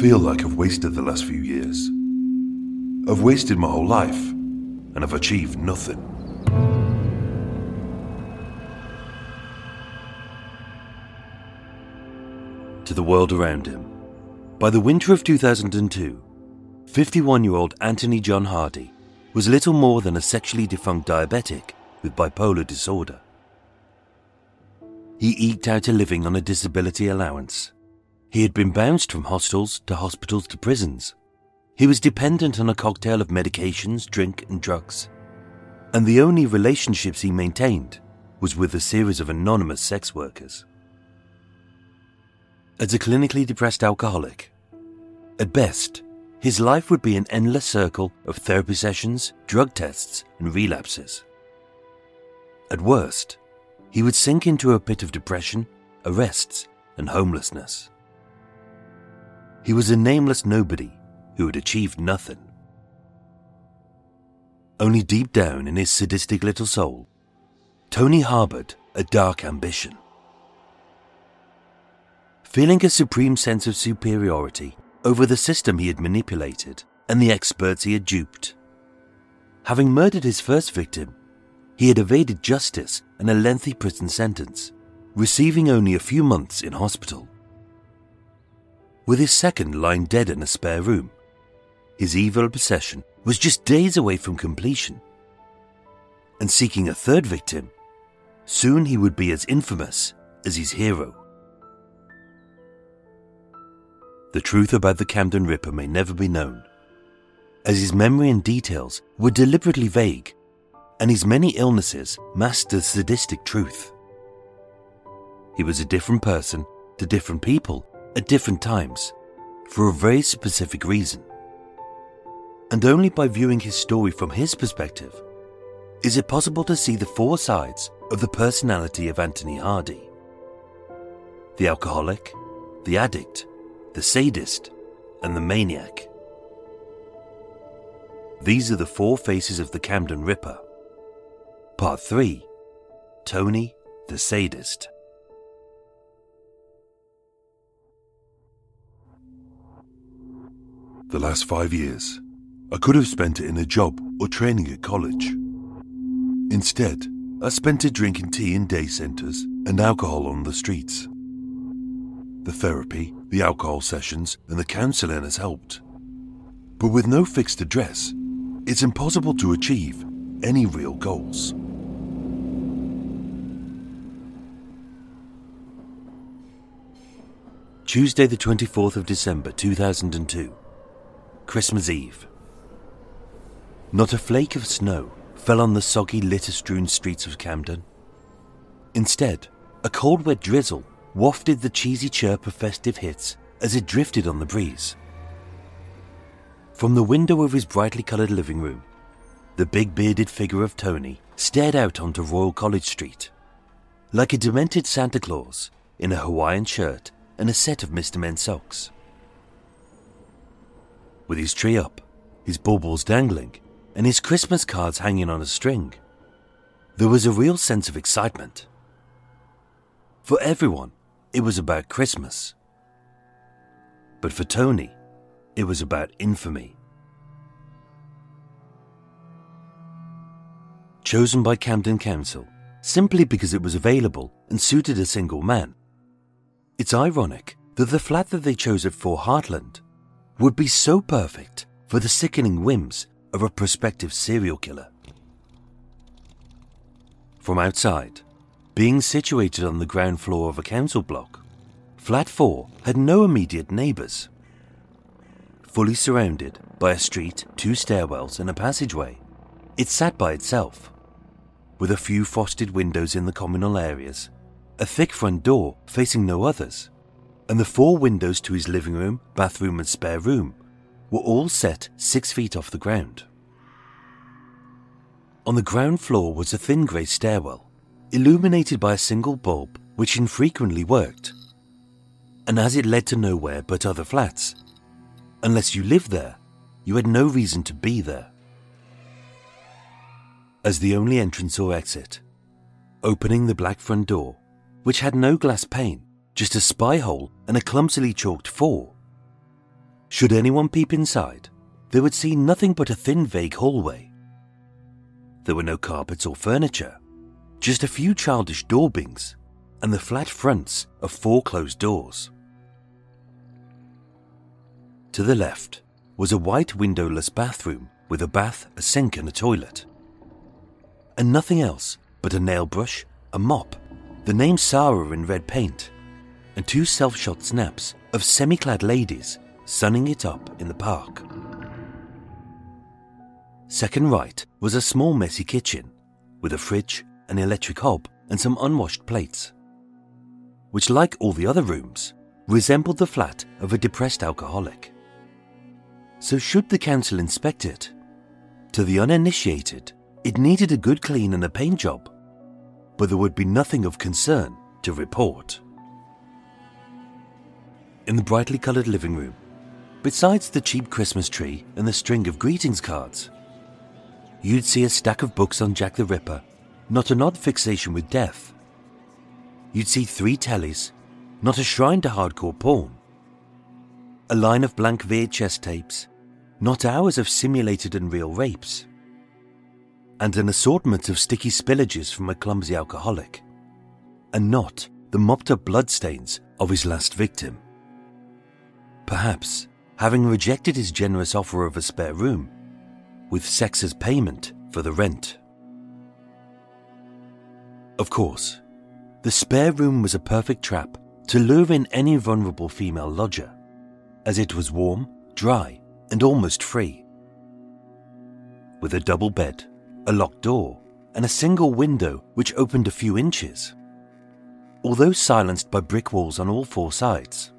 Feel like I've wasted the last few years. I've wasted my whole life, and I've achieved nothing. To the world around him. By the winter of 2002, 51 year old Anthony John Hardy was little more than a sexually defunct diabetic with bipolar disorder. He eked out a living on a disability allowance he had been bounced from hostels to hospitals to prisons. He was dependent on a cocktail of medications, drink, and drugs. And the only relationships he maintained was with a series of anonymous sex workers. As a clinically depressed alcoholic, at best, his life would be an endless circle of therapy sessions, drug tests, and relapses. At worst, he would sink into a pit of depression, arrests, and homelessness. He was a nameless nobody who had achieved nothing. Only deep down in his sadistic little soul, Tony harbored a dark ambition. Feeling a supreme sense of superiority over the system he had manipulated and the experts he had duped. Having murdered his first victim, he had evaded justice and a lengthy prison sentence, receiving only a few months in hospital with his second lying dead in a spare room. His evil obsession was just days away from completion. And seeking a third victim, soon he would be as infamous as his hero. The truth about the Camden Ripper may never be known, as his memory and details were deliberately vague, and his many illnesses masked the sadistic truth. He was a different person to different people at different times for a very specific reason. And only by viewing his story from his perspective is it possible to see the four sides of the personality of Anthony Hardy the alcoholic, the addict, the sadist, and the maniac. These are the four faces of the Camden Ripper. Part 3 Tony the Sadist. The last five years, I could have spent it in a job or training at college. Instead, I spent it drinking tea in day centres and alcohol on the streets. The therapy, the alcohol sessions, and the counselling has helped. But with no fixed address, it's impossible to achieve any real goals. Tuesday, the 24th of December 2002. Christmas Eve. Not a flake of snow fell on the soggy, litter strewn streets of Camden. Instead, a cold, wet drizzle wafted the cheesy chirp of festive hits as it drifted on the breeze. From the window of his brightly coloured living room, the big bearded figure of Tony stared out onto Royal College Street, like a demented Santa Claus in a Hawaiian shirt and a set of Mr. Men socks with his tree up, his baubles dangling, and his Christmas cards hanging on a string. There was a real sense of excitement. For everyone, it was about Christmas. But for Tony, it was about infamy. chosen by Camden Council simply because it was available and suited a single man. It's ironic that the flat that they chose at Four Hartland would be so perfect for the sickening whims of a prospective serial killer. From outside, being situated on the ground floor of a council block, Flat 4 had no immediate neighbours. Fully surrounded by a street, two stairwells, and a passageway, it sat by itself, with a few frosted windows in the communal areas, a thick front door facing no others, and the four windows to his living room, bathroom, and spare room were all set six feet off the ground. On the ground floor was a thin grey stairwell, illuminated by a single bulb which infrequently worked. And as it led to nowhere but other flats, unless you lived there, you had no reason to be there. As the only entrance or exit, opening the black front door, which had no glass pane, just a spy hole and a clumsily chalked four. Should anyone peep inside, they would see nothing but a thin, vague hallway. There were no carpets or furniture, just a few childish daubings and the flat fronts of four closed doors. To the left was a white windowless bathroom with a bath, a sink, and a toilet. And nothing else but a nail brush, a mop, the name Sarah in red paint, and two self shot snaps of semi clad ladies sunning it up in the park. Second right was a small messy kitchen with a fridge, an electric hob, and some unwashed plates, which, like all the other rooms, resembled the flat of a depressed alcoholic. So, should the council inspect it? To the uninitiated, it needed a good clean and a paint job, but there would be nothing of concern to report. In the brightly coloured living room, besides the cheap Christmas tree and the string of greetings cards, you'd see a stack of books on Jack the Ripper, not an odd fixation with death. You'd see three tellies, not a shrine to hardcore porn. A line of blank VHS tapes, not hours of simulated and real rapes. And an assortment of sticky spillages from a clumsy alcoholic. And not the mopped up bloodstains of his last victim. Perhaps, having rejected his generous offer of a spare room, with sex as payment for the rent. Of course, the spare room was a perfect trap to lure in any vulnerable female lodger, as it was warm, dry, and almost free. With a double bed, a locked door, and a single window which opened a few inches. Although silenced by brick walls on all four sides,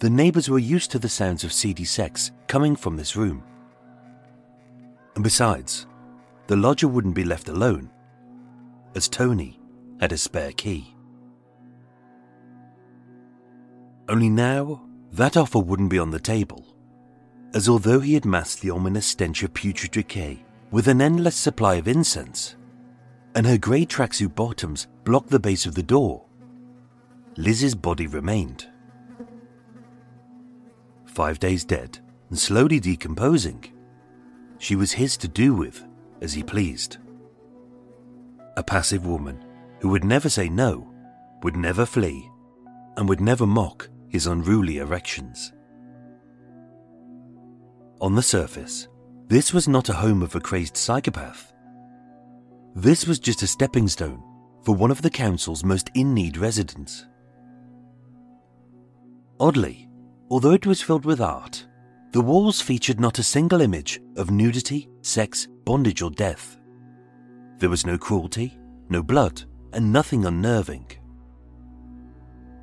the neighbours were used to the sounds of seedy sex coming from this room. And besides, the lodger wouldn't be left alone, as Tony had a spare key. Only now, that offer wouldn't be on the table, as although he had masked the ominous stench of putrid decay with an endless supply of incense, and her grey tracksuit bottoms blocked the base of the door, Liz's body remained. Five days dead and slowly decomposing, she was his to do with as he pleased. A passive woman who would never say no, would never flee, and would never mock his unruly erections. On the surface, this was not a home of a crazed psychopath. This was just a stepping stone for one of the council's most in need residents. Oddly, although it was filled with art, the walls featured not a single image of nudity, sex, bondage, or death. There was no cruelty, no blood, and nothing unnerving.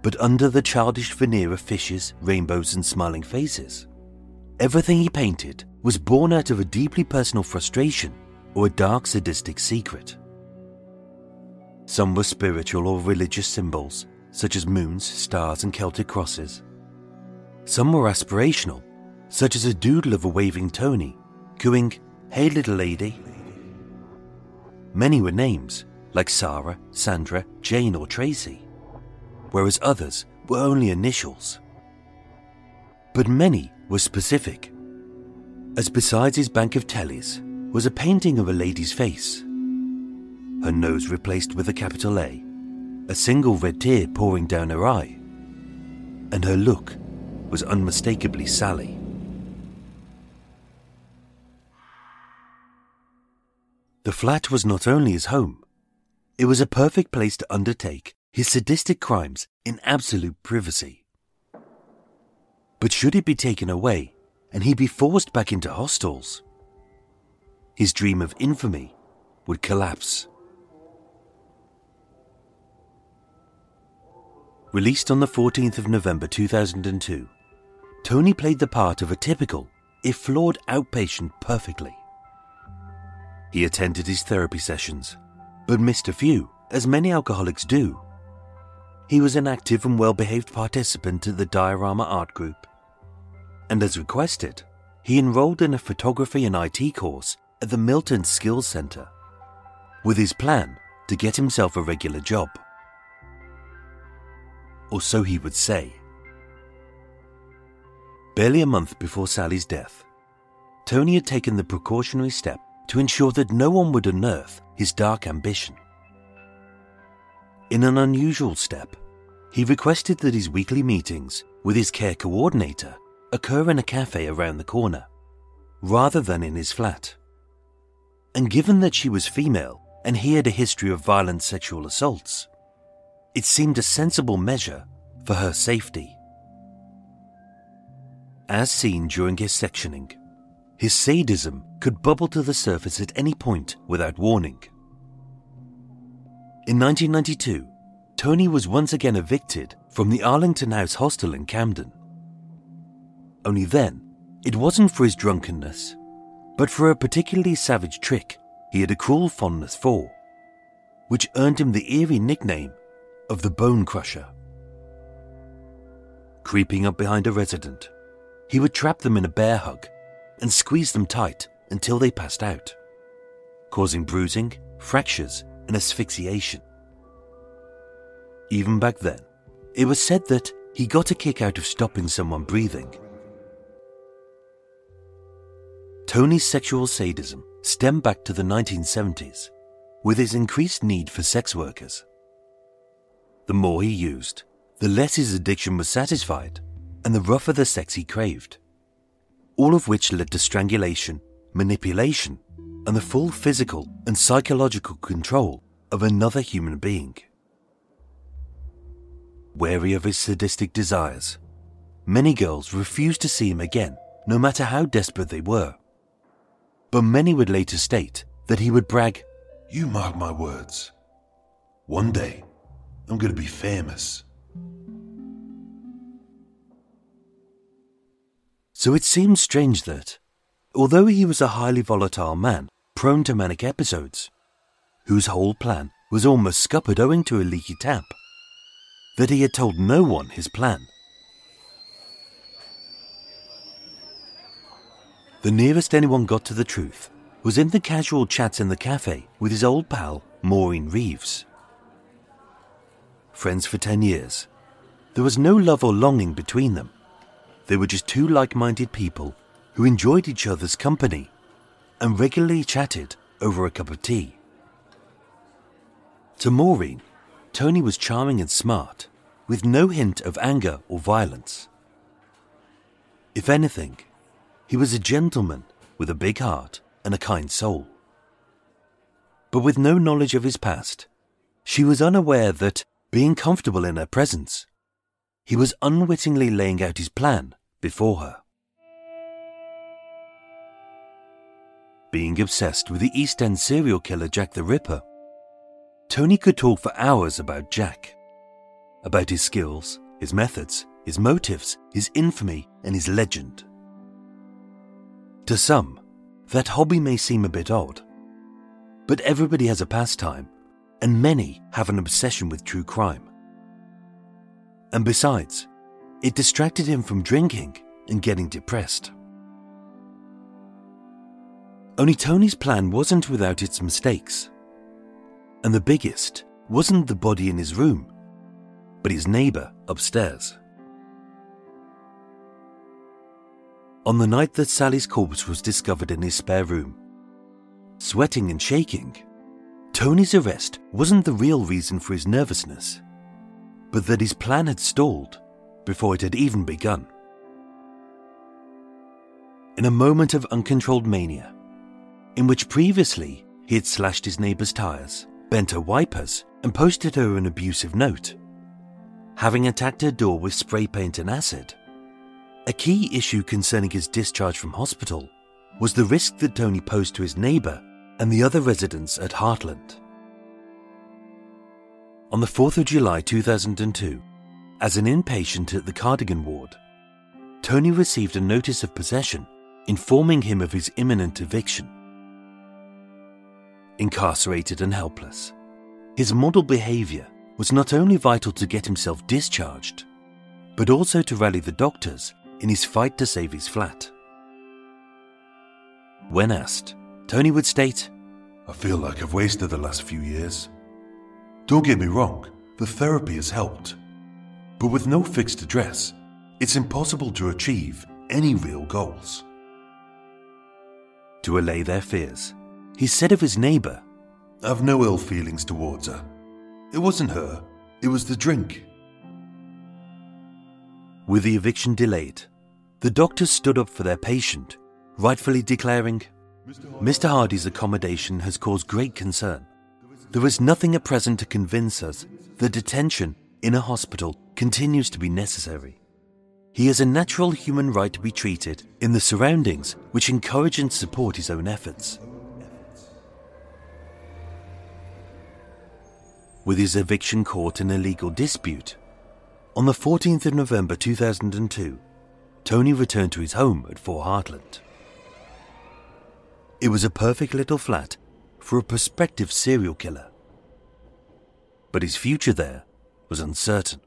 But under the childish veneer of fishes, rainbows, and smiling faces, everything he painted was born out of a deeply personal frustration or a dark sadistic secret. Some were spiritual or religious symbols, such as moons, stars, and Celtic crosses. Some were aspirational, such as a doodle of a waving Tony, cooing, Hey little lady. Many were names, like Sarah, Sandra, Jane, or Tracy, whereas others were only initials. But many were specific, as besides his bank of tellies was a painting of a lady's face, her nose replaced with a capital A, a single red tear pouring down her eye, and her look was unmistakably Sally. The flat was not only his home, it was a perfect place to undertake his sadistic crimes in absolute privacy. But should it be taken away and he be forced back into hostels, his dream of infamy would collapse. Released on the 14th of November 2002, Tony played the part of a typical, if flawed, outpatient perfectly. He attended his therapy sessions, but missed a few, as many alcoholics do. He was an active and well behaved participant at the Diorama Art Group. And as requested, he enrolled in a photography and IT course at the Milton Skills Center, with his plan to get himself a regular job. Or so he would say. Barely a month before Sally's death, Tony had taken the precautionary step to ensure that no one would unearth his dark ambition. In an unusual step, he requested that his weekly meetings with his care coordinator occur in a cafe around the corner, rather than in his flat. And given that she was female and he had a history of violent sexual assaults, it seemed a sensible measure for her safety. As seen during his sectioning, his sadism could bubble to the surface at any point without warning. In 1992, Tony was once again evicted from the Arlington House hostel in Camden. Only then, it wasn't for his drunkenness, but for a particularly savage trick he had a cruel fondness for, which earned him the eerie nickname of the Bone Crusher. Creeping up behind a resident, he would trap them in a bear hug and squeeze them tight until they passed out, causing bruising, fractures, and asphyxiation. Even back then, it was said that he got a kick out of stopping someone breathing. Tony's sexual sadism stemmed back to the 1970s with his increased need for sex workers. The more he used, the less his addiction was satisfied and the rougher the sex he craved all of which led to strangulation, manipulation, and the full physical and psychological control of another human being. Wary of his sadistic desires, many girls refused to see him again, no matter how desperate they were. But many would later state that he would brag, You mark my words. One day, I'm going to be famous. So it seems strange that, although he was a highly volatile man, prone to manic episodes, whose whole plan was almost scuppered owing to a leaky tap, that he had told no one his plan. The nearest anyone got to the truth was in the casual chats in the cafe with his old pal, Maureen Reeves. Friends for 10 years, there was no love or longing between them they were just two like minded people who enjoyed each other's company and regularly chatted over a cup of tea. To Maureen, Tony was charming and smart, with no hint of anger or violence. If anything, he was a gentleman with a big heart and a kind soul. But with no knowledge of his past, she was unaware that, being comfortable in her presence, he was unwittingly laying out his plan before her. Being obsessed with the East End serial killer Jack the Ripper, Tony could talk for hours about Jack. About his skills, his methods, his motives, his infamy, and his legend. To some, that hobby may seem a bit odd, but everybody has a pastime, and many have an obsession with true crime. And besides, it distracted him from drinking and getting depressed. Only Tony's plan wasn't without its mistakes. And the biggest wasn't the body in his room, but his neighbour upstairs. On the night that Sally's corpse was discovered in his spare room, sweating and shaking, Tony's arrest wasn't the real reason for his nervousness, but that his plan had stalled before it had even begun. In a moment of uncontrolled mania, in which previously he had slashed his neighbour's tyres, bent her wipers, and posted her an abusive note, having attacked her door with spray paint and acid, a key issue concerning his discharge from hospital was the risk that Tony posed to his neighbour and the other residents at Hartland. On the 4th of July 2002, as an inpatient at the Cardigan ward, Tony received a notice of possession informing him of his imminent eviction. Incarcerated and helpless, his model behaviour was not only vital to get himself discharged, but also to rally the doctors in his fight to save his flat. When asked, Tony would state, I feel like I've wasted the last few years. Don't get me wrong, the therapy has helped. But with no fixed address, it's impossible to achieve any real goals. To allay their fears, he said of his neighbour, I've no ill feelings towards her. It wasn't her, it was the drink. With the eviction delayed, the doctors stood up for their patient, rightfully declaring, Mr. Hardy's accommodation has caused great concern. There is nothing at present to convince us that detention in a hospital continues to be necessary. He has a natural human right to be treated in the surroundings which encourage and support his own efforts. With his eviction caught in a legal dispute, on the 14th of November 2002, Tony returned to his home at 4 Hartland. It was a perfect little flat for a prospective serial killer. But his future there was uncertain.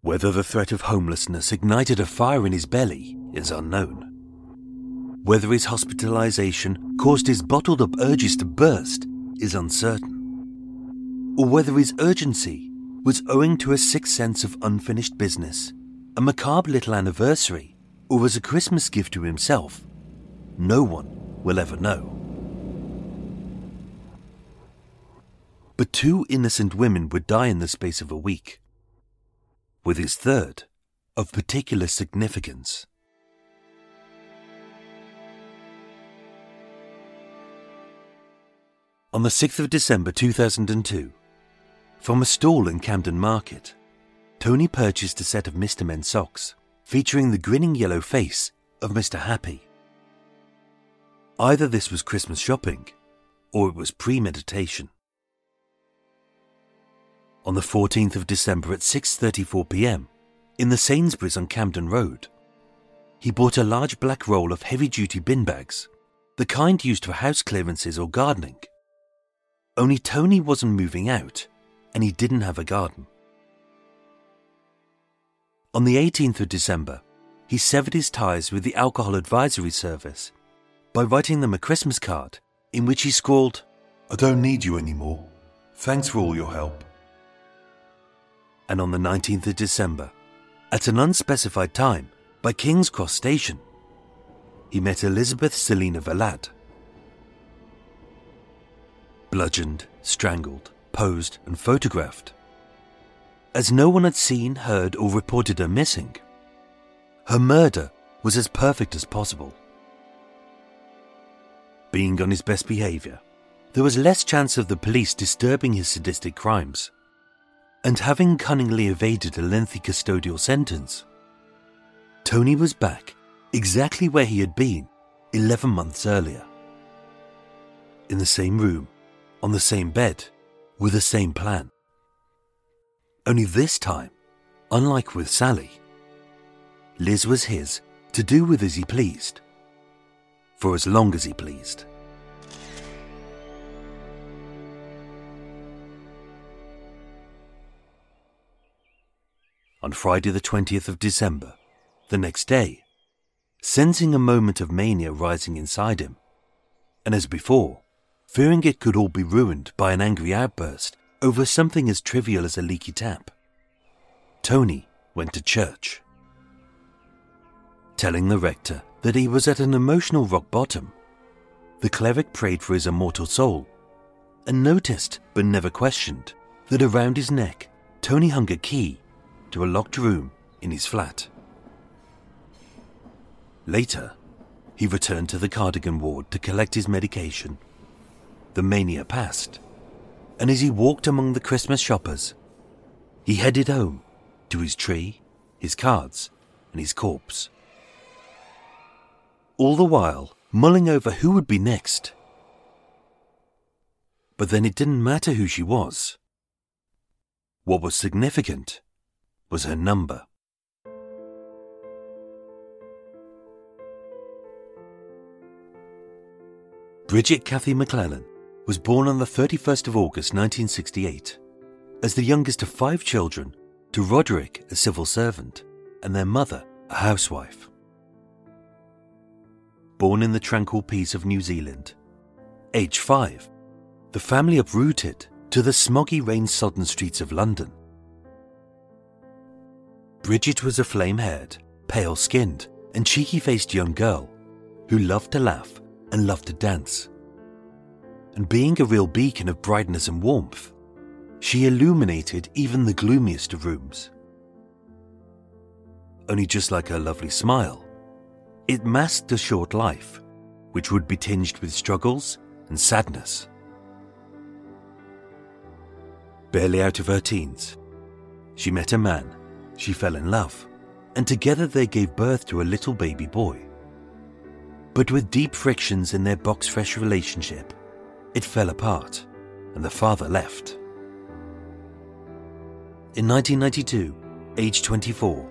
Whether the threat of homelessness ignited a fire in his belly is unknown. Whether his hospitalization caused his bottled up urges to burst is uncertain. Or whether his urgency was owing to a sick sense of unfinished business, a macabre little anniversary, or as a Christmas gift to himself, no one will ever know. But two innocent women would die in the space of a week, with his third of particular significance. On the 6th of December 2002, from a stall in Camden Market, Tony purchased a set of Mr. Men socks featuring the grinning yellow face of Mr. Happy. Either this was Christmas shopping or it was premeditation. On the 14th of December at 6:34 p.m., in the Sainsbury's on Camden Road, he bought a large black roll of heavy-duty bin bags, the kind used for house clearances or gardening. Only Tony wasn't moving out and he didn't have a garden. On the 18th of December, he severed his ties with the Alcohol Advisory Service by writing them a Christmas card in which he scrawled, I don't need you anymore. Thanks for all your help. And on the 19th of December, at an unspecified time by King's Cross Station, he met Elizabeth Selina Valad. Bludgeoned, strangled, posed, and photographed. As no one had seen, heard, or reported her missing, her murder was as perfect as possible. Being on his best behaviour, there was less chance of the police disturbing his sadistic crimes. And having cunningly evaded a lengthy custodial sentence, Tony was back exactly where he had been 11 months earlier. In the same room, on the same bed, with the same plan. Only this time, unlike with Sally, Liz was his to do with as he pleased, for as long as he pleased. On Friday, the 20th of December, the next day, sensing a moment of mania rising inside him, and as before, fearing it could all be ruined by an angry outburst over something as trivial as a leaky tap. Tony went to church, telling the rector that he was at an emotional rock bottom the cleric prayed for his immortal soul and noticed, but never questioned, that around his neck, Tony hung a key to a locked room in his flat. Later, he returned to the cardigan ward to collect his medication. The mania passed, and as he walked among the Christmas shoppers, he headed home to his tree, his cards, and his corpse. All the while, mulling over who would be next. But then it didn't matter who she was. What was significant was her number. Bridget Cathy MacClennan was born on the 31st of August 1968 as the youngest of five children to Roderick, a civil servant, and their mother, a housewife. Born in the tranquil peace of New Zealand, age five, the family uprooted to the smoggy rain sodden streets of London. Bridget was a flame haired, pale skinned, and cheeky faced young girl who loved to laugh and loved to dance. And being a real beacon of brightness and warmth, she illuminated even the gloomiest of rooms. Only just like her lovely smile, it masked a short life, which would be tinged with struggles and sadness. Barely out of her teens, she met a man, she fell in love, and together they gave birth to a little baby boy. But with deep frictions in their box fresh relationship, it fell apart and the father left. In 1992, age 24,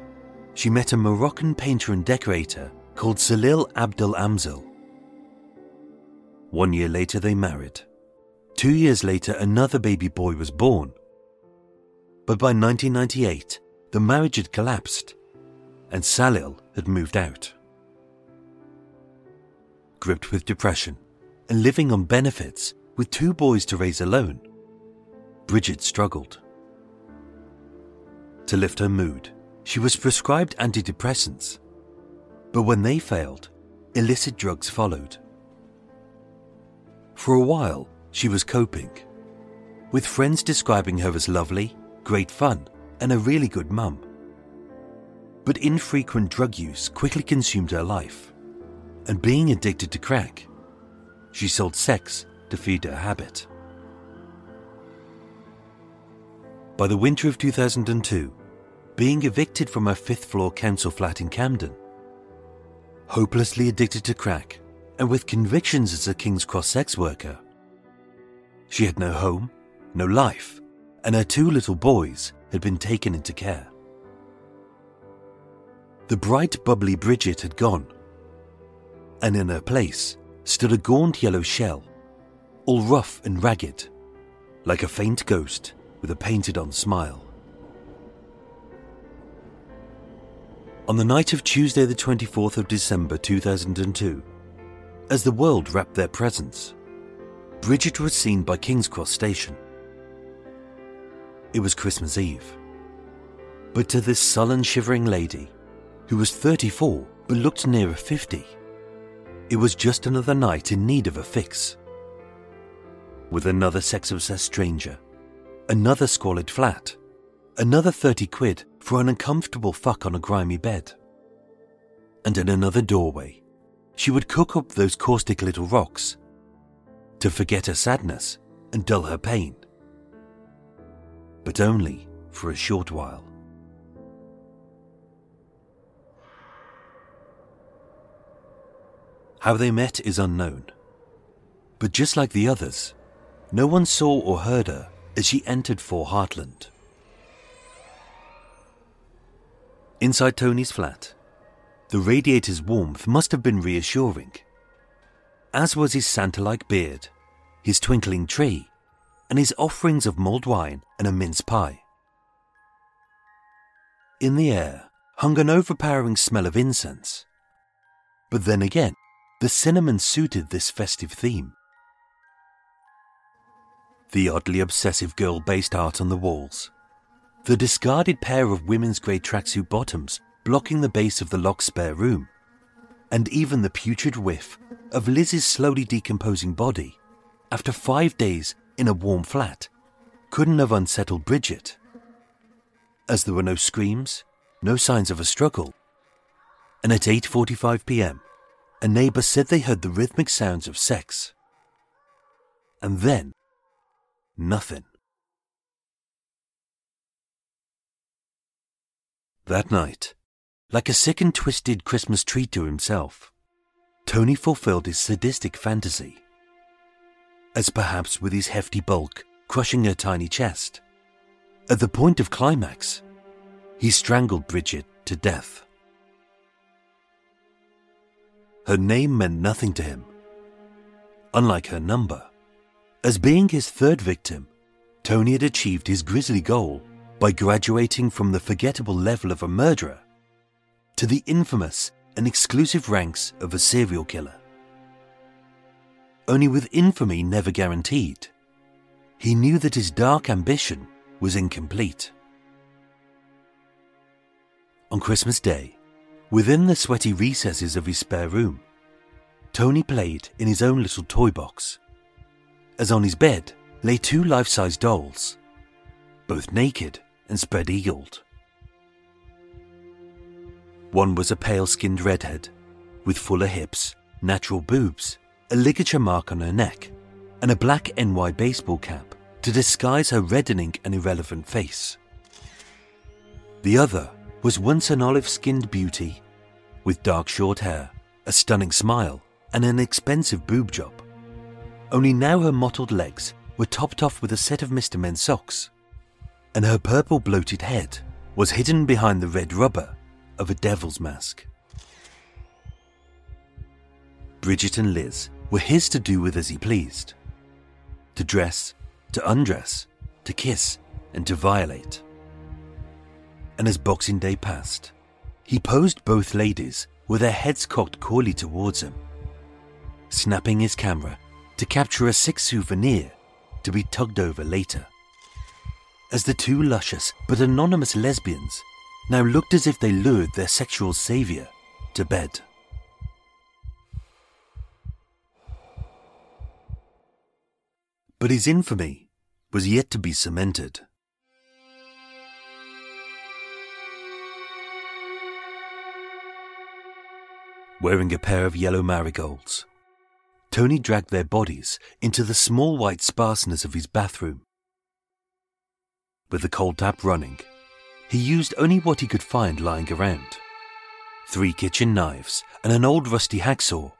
she met a Moroccan painter and decorator called Salil Abdel Amzil. One year later, they married. Two years later, another baby boy was born. But by 1998, the marriage had collapsed and Salil had moved out gripped with depression and living on benefits with two boys to raise alone, Bridget struggled. To lift her mood, she was prescribed antidepressants. But when they failed, illicit drugs followed. For a while, she was coping, with friends describing her as lovely, great fun, and a really good mum. But infrequent drug use quickly consumed her life and being addicted to crack, she sold sex to feed her habit. By the winter of 2002, being evicted from her fifth floor council flat in Camden, hopelessly addicted to crack, and with convictions as a King's Cross sex worker, she had no home, no life, and her two little boys had been taken into care. The bright, bubbly Bridget had gone, and in her place stood a gaunt yellow shell, all rough and ragged, like a faint ghost with a painted on smile. On the night of Tuesday, the 24th of December 2002, as the world wrapped their presents, Bridget was seen by King's Cross Station. It was Christmas Eve. But to this sullen, shivering lady, who was 34 but looked nearer 50, it was just another night in need of a fix. With another sex obsessed stranger, another squalid flat, another 30 quid for an uncomfortable fuck on a grimy bed. And in another doorway, she would cook up those caustic little rocks to forget her sadness and dull her pain. But only for a short while. How they met is unknown. But just like the others, no one saw or heard her as she entered 4 Hartland. Inside Tony's flat, the radiator's warmth must have been reassuring, as was his Santa like beard, his twinkling tree, and his offerings of mulled wine and a mince pie. In the air hung an overpowering smell of incense. But then again, the cinnamon suited this festive theme. The oddly obsessive girl based art on the walls. The discarded pair of women's grey tracksuit bottoms blocking the base of the locked spare room. And even the putrid whiff of Liz's slowly decomposing body after five days in a warm flat couldn't have unsettled Bridget. As there were no screams, no signs of a struggle, and at 8:45 p.m., a neighbor said they heard the rhythmic sounds of sex. And then nothing. That night, like a sick and twisted Christmas treat to himself, Tony fulfilled his sadistic fantasy. As perhaps with his hefty bulk crushing her tiny chest, at the point of climax, he strangled Bridget to death. Her name meant nothing to him, unlike her number. As being his third victim, Tony had achieved his grisly goal by graduating from the forgettable level of a murderer to the infamous and exclusive ranks of a serial killer. Only with infamy never guaranteed, he knew that his dark ambition was incomplete. On Christmas Day, within the sweaty recesses of his spare room, Tony played in his own little toy box. As on his bed lay two life size dolls, both naked and spread eagled. One was a pale skinned redhead with fuller hips, natural boobs, a ligature mark on her neck, and a black NY baseball cap to disguise her reddening and irrelevant face. The other was once an olive skinned beauty with dark short hair, a stunning smile, and an expensive boob job. Only now her mottled legs were topped off with a set of Mr. Men socks, and her purple bloated head was hidden behind the red rubber of a devil's mask. Bridget and Liz were his to do with as he pleased to dress, to undress, to kiss, and to violate. And as Boxing Day passed, he posed both ladies with their heads cocked coyly towards him, snapping his camera to capture a sick souvenir to be tugged over later. As the two luscious but anonymous lesbians now looked as if they lured their sexual savior to bed. But his infamy was yet to be cemented. Wearing a pair of yellow marigolds, Tony dragged their bodies into the small white sparseness of his bathroom. With the cold tap running, he used only what he could find lying around three kitchen knives and an old rusty hacksaw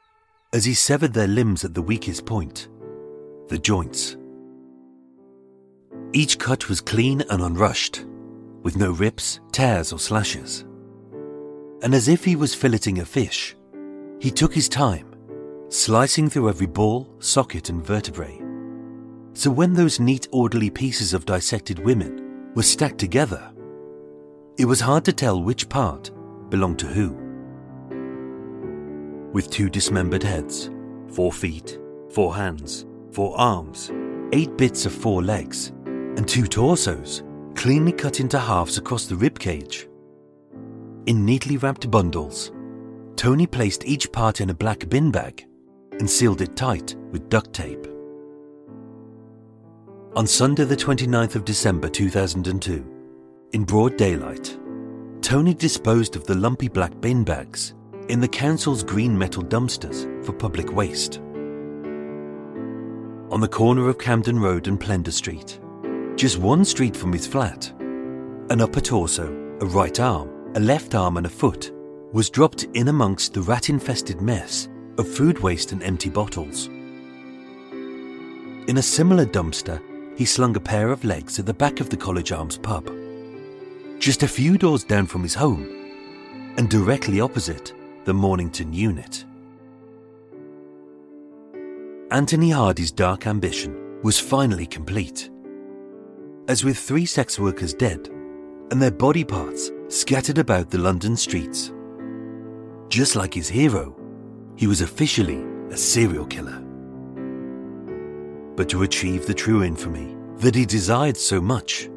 as he severed their limbs at the weakest point the joints. Each cut was clean and unrushed, with no rips, tears, or slashes. And as if he was filleting a fish, he took his time, slicing through every ball, socket, and vertebrae. So when those neat, orderly pieces of dissected women were stacked together, it was hard to tell which part belonged to who. With two dismembered heads, four feet, four hands, four arms, eight bits of four legs, and two torsos cleanly cut into halves across the rib cage. In neatly wrapped bundles, Tony placed each part in a black bin bag and sealed it tight with duct tape. On Sunday, the 29th of December 2002, in broad daylight, Tony disposed of the lumpy black bin bags in the council's green metal dumpsters for public waste. On the corner of Camden Road and Plender Street, just one street from his flat, an upper torso, a right arm, a left arm, and a foot was dropped in amongst the rat infested mess of food waste and empty bottles. In a similar dumpster, he slung a pair of legs at the back of the College Arms pub just a few doors down from his home, and directly opposite the Mornington unit. Anthony Hardy's dark ambition was finally complete. As with three sex workers dead and their body parts scattered about the London streets, just like his hero, he was officially a serial killer. But to achieve the true infamy that he desired so much,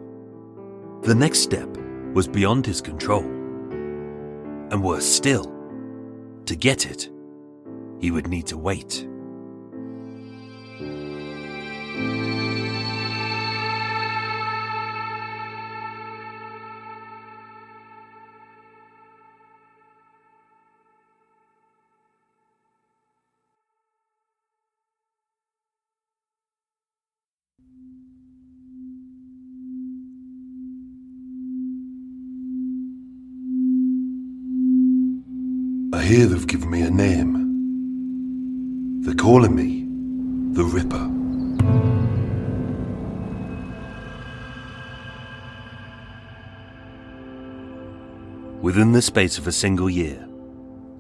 the next step was beyond his control. And worse still, to get it he would need to wait. Hear they've given me a name. They're calling me the Ripper. Within the space of a single year,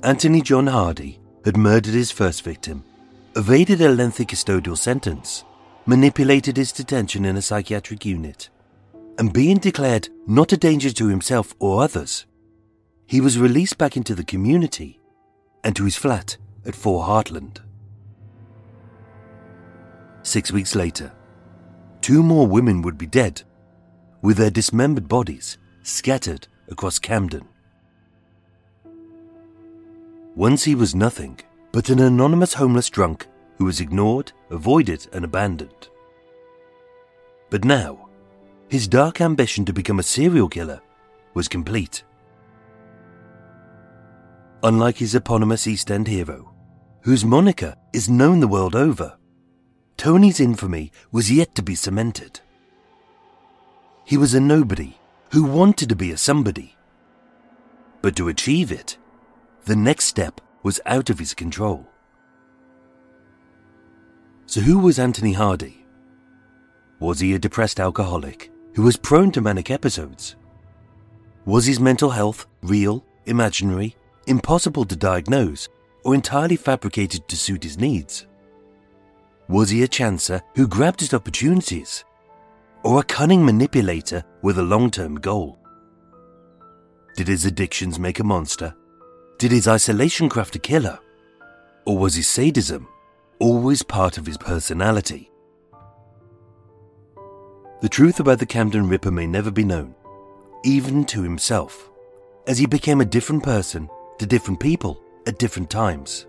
Anthony John Hardy had murdered his first victim, evaded a lengthy custodial sentence, manipulated his detention in a psychiatric unit, and being declared not a danger to himself or others, he was released back into the community and to his flat at Four Hartland. Six weeks later, two more women would be dead, with their dismembered bodies scattered across Camden. Once he was nothing but an anonymous homeless drunk who was ignored, avoided, and abandoned. But now, his dark ambition to become a serial killer was complete. Unlike his eponymous East End hero, whose moniker is known the world over, Tony's infamy was yet to be cemented. He was a nobody who wanted to be a somebody. But to achieve it, the next step was out of his control. So, who was Anthony Hardy? Was he a depressed alcoholic who was prone to manic episodes? Was his mental health real, imaginary, impossible to diagnose, or entirely fabricated to suit his needs? Was he a chancer who grabbed at opportunities? Or a cunning manipulator with a long term goal? Did his addictions make a monster? Did his isolation craft a killer? Or was his sadism always part of his personality? The truth about the Camden Ripper may never be known, even to himself, as he became a different person to different people at different times.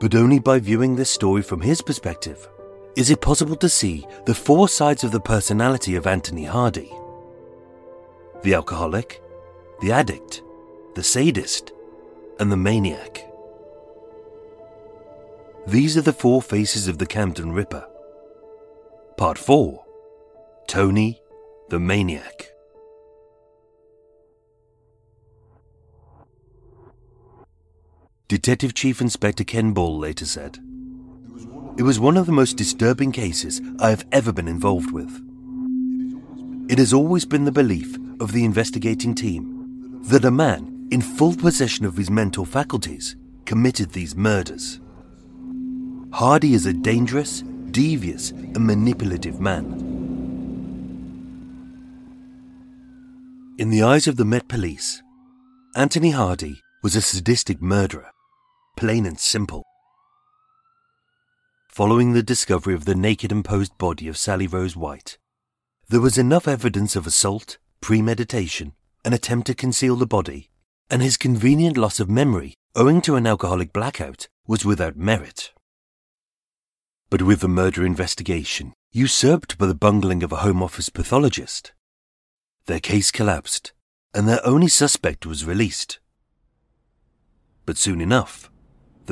But only by viewing this story from his perspective is it possible to see the four sides of the personality of Anthony Hardy the alcoholic, the addict, the sadist, and the maniac. These are the four faces of the Camden Ripper. Part 4 Tony the Maniac. Detective Chief Inspector Ken Ball later said, It was one of the most disturbing cases I have ever been involved with. It has always been the belief of the investigating team that a man in full possession of his mental faculties committed these murders. Hardy is a dangerous, devious, and manipulative man. In the eyes of the Met Police, Anthony Hardy was a sadistic murderer, plain and simple. Following the discovery of the naked and posed body of Sally Rose White, there was enough evidence of assault, premeditation, an attempt to conceal the body, and his convenient loss of memory owing to an alcoholic blackout was without merit. But with the murder investigation usurped by the bungling of a Home Office pathologist, their case collapsed and their only suspect was released. But soon enough,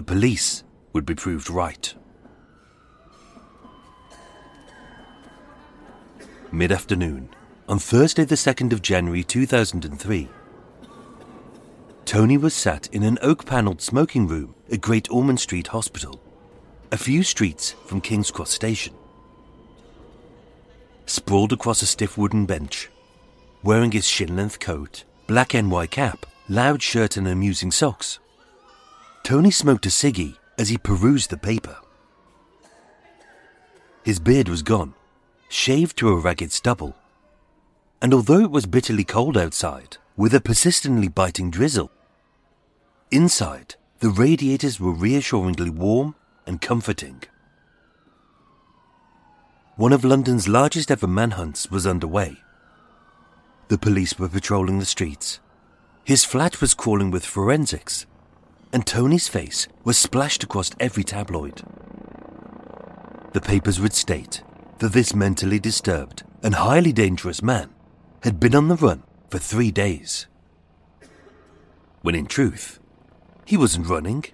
the police would be proved right. Mid afternoon, on Thursday, the 2nd of January 2003, Tony was sat in an oak panelled smoking room at Great Ormond Street Hospital, a few streets from King's Cross Station. Sprawled across a stiff wooden bench, wearing his shin length coat, black NY cap, loud shirt, and amusing socks, Tony smoked a ciggy as he perused the paper. His beard was gone, shaved to a ragged stubble, and although it was bitterly cold outside, with a persistently biting drizzle, inside the radiators were reassuringly warm and comforting. One of London's largest ever manhunts was underway. The police were patrolling the streets. His flat was crawling with forensics. And Tony's face was splashed across every tabloid. The papers would state that this mentally disturbed and highly dangerous man had been on the run for three days. When in truth, he wasn't running,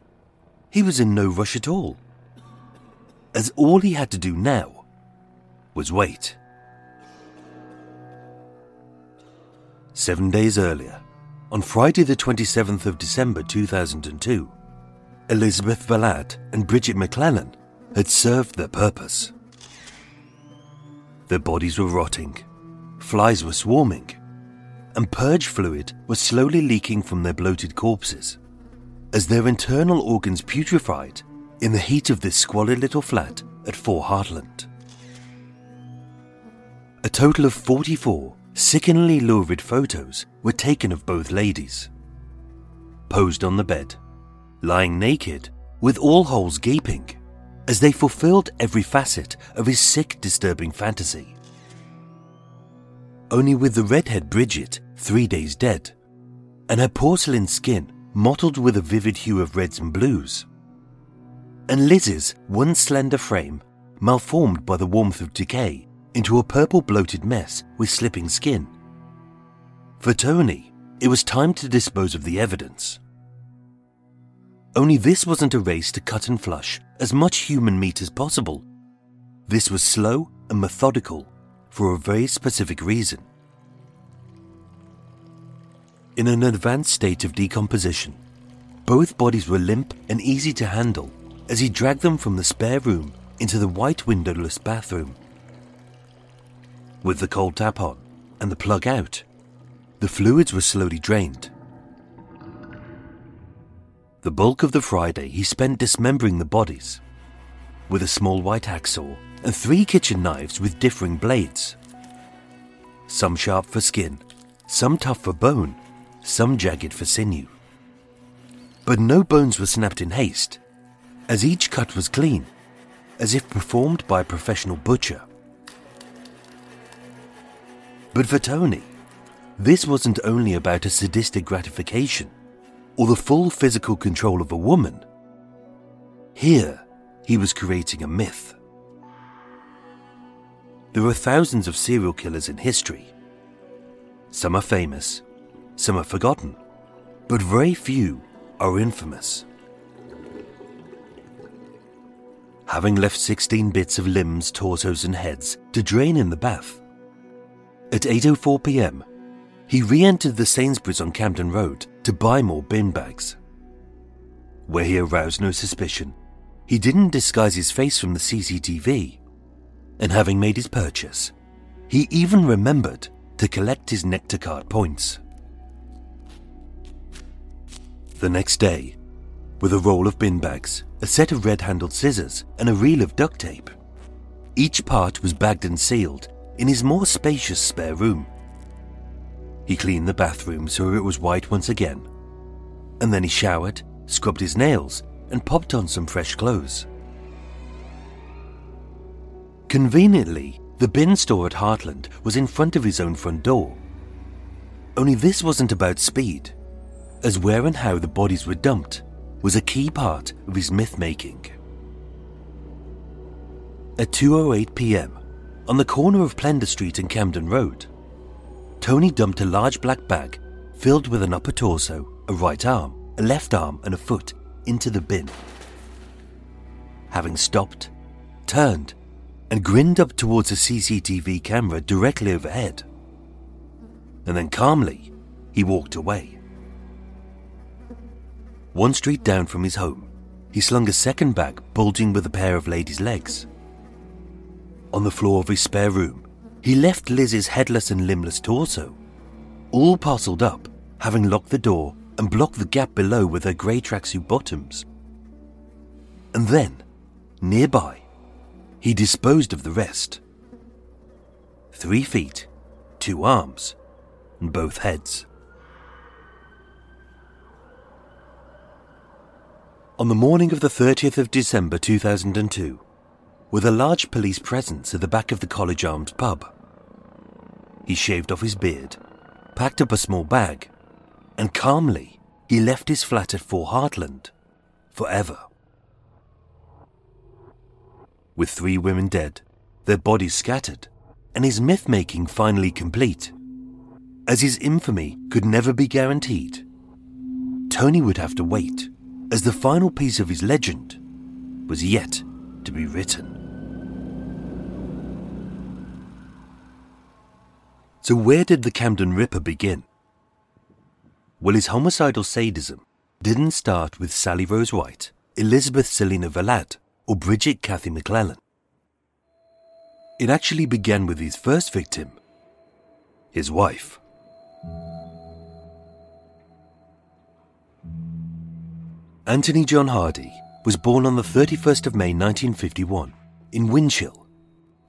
he was in no rush at all. As all he had to do now was wait. Seven days earlier, on Friday, the 27th of December 2002, Elizabeth Valad and Bridget MacClennan had served their purpose. Their bodies were rotting, flies were swarming, and purge fluid was slowly leaking from their bloated corpses as their internal organs putrefied in the heat of this squalid little flat at Four Hartland. A total of 44 sickeningly lurid photos were taken of both ladies. Posed on the bed, lying naked, with all holes gaping, as they fulfilled every facet of his sick, disturbing fantasy. Only with the redhead Bridget three days dead, and her porcelain skin mottled with a vivid hue of reds and blues, and Liz's one slender frame malformed by the warmth of decay into a purple bloated mess with slipping skin. For Tony, it was time to dispose of the evidence. Only this wasn't a race to cut and flush as much human meat as possible. This was slow and methodical for a very specific reason. In an advanced state of decomposition, both bodies were limp and easy to handle as he dragged them from the spare room into the white windowless bathroom. With the cold tap on and the plug out, the fluids were slowly drained. The bulk of the Friday he spent dismembering the bodies with a small white hacksaw and three kitchen knives with differing blades. Some sharp for skin, some tough for bone, some jagged for sinew. But no bones were snapped in haste, as each cut was clean, as if performed by a professional butcher. But for Tony, this wasn't only about a sadistic gratification or the full physical control of a woman. Here, he was creating a myth. There are thousands of serial killers in history. Some are famous, some are forgotten, but very few are infamous. Having left 16 bits of limbs, torsos, and heads to drain in the bath, at 8.04 pm, he re entered the Sainsbury's on Camden Road to buy more bin bags. Where he aroused no suspicion, he didn't disguise his face from the CCTV. And having made his purchase, he even remembered to collect his Nectar card points. The next day, with a roll of bin bags, a set of red handled scissors, and a reel of duct tape, each part was bagged and sealed in his more spacious spare room. He cleaned the bathroom so it was white once again, and then he showered, scrubbed his nails, and popped on some fresh clothes. Conveniently, the bin store at Hartland was in front of his own front door. Only this wasn't about speed, as where and how the bodies were dumped was a key part of his myth making. At 2:08 p.m., on the corner of Plender Street and Camden Road, Tony dumped a large black bag filled with an upper torso, a right arm, a left arm, and a foot into the bin. Having stopped, turned, and grinned up towards a CCTV camera directly overhead. And then calmly, he walked away. One street down from his home, he slung a second bag bulging with a pair of ladies' legs. On the floor of his spare room, he left Liz's headless and limbless torso, all parcelled up, having locked the door and blocked the gap below with her grey tracksuit bottoms. And then, nearby, he disposed of the rest. Three feet, two arms, and both heads. On the morning of the 30th of December 2002, with a large police presence at the back of the College Arms pub, he shaved off his beard, packed up a small bag, and calmly he left his flat at Four Hartland forever. With three women dead, their bodies scattered, and his myth making finally complete, as his infamy could never be guaranteed, Tony would have to wait, as the final piece of his legend was yet to be written. So, where did the Camden Ripper begin? Well, his homicidal sadism didn't start with Sally Rose White, Elizabeth Selina Valad, or Bridget Cathy MacClennan. It actually began with his first victim, his wife. Anthony John Hardy was born on the 31st of May 1951 in Winshill,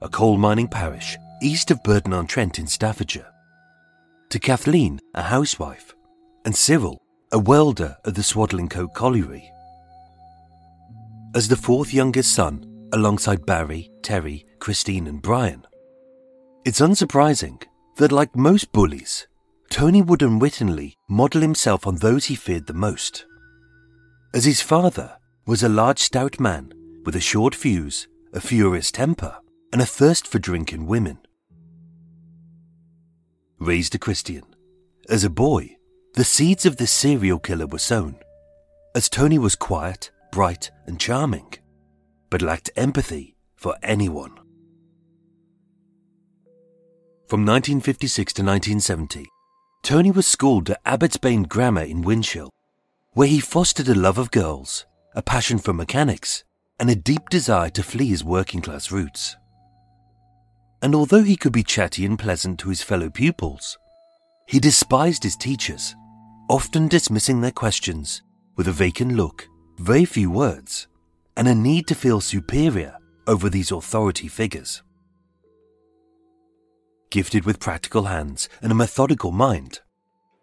a coal mining parish east of Burton on Trent in Staffordshire, to Kathleen, a housewife, and Cyril, a welder at the Swadlincote Colliery. As the fourth youngest son, alongside Barry, Terry, Christine, and Brian, it's unsurprising that, like most bullies, Tony would unwittingly model himself on those he feared the most. As his father was a large, stout man with a short fuse, a furious temper, and a thirst for drinking women. Raised a Christian, as a boy, the seeds of this serial killer were sown, as Tony was quiet, bright, and charming, but lacked empathy for anyone. From 1956 to 1970, Tony was schooled at Abbotsbane Grammar in Winshill, where he fostered a love of girls, a passion for mechanics, and a deep desire to flee his working class roots. And although he could be chatty and pleasant to his fellow pupils, he despised his teachers, often dismissing their questions with a vacant look, very few words, and a need to feel superior over these authority figures. Gifted with practical hands and a methodical mind,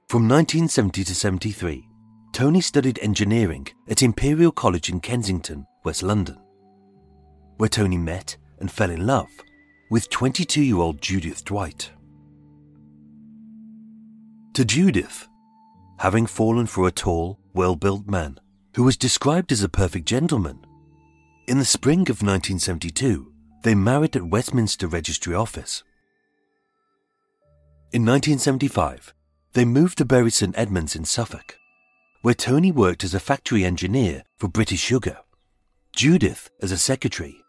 from 1970 to 73, Tony studied engineering at Imperial College in Kensington, West London, where Tony met and fell in love with 22 year old Judith Dwight. To Judith, having fallen for a tall, well built man who was described as a perfect gentleman, in the spring of 1972, they married at Westminster Registry Office. In 1975, they moved to Bury St Edmunds in Suffolk where Tony worked as a factory engineer for British Sugar, Judith as a secretary,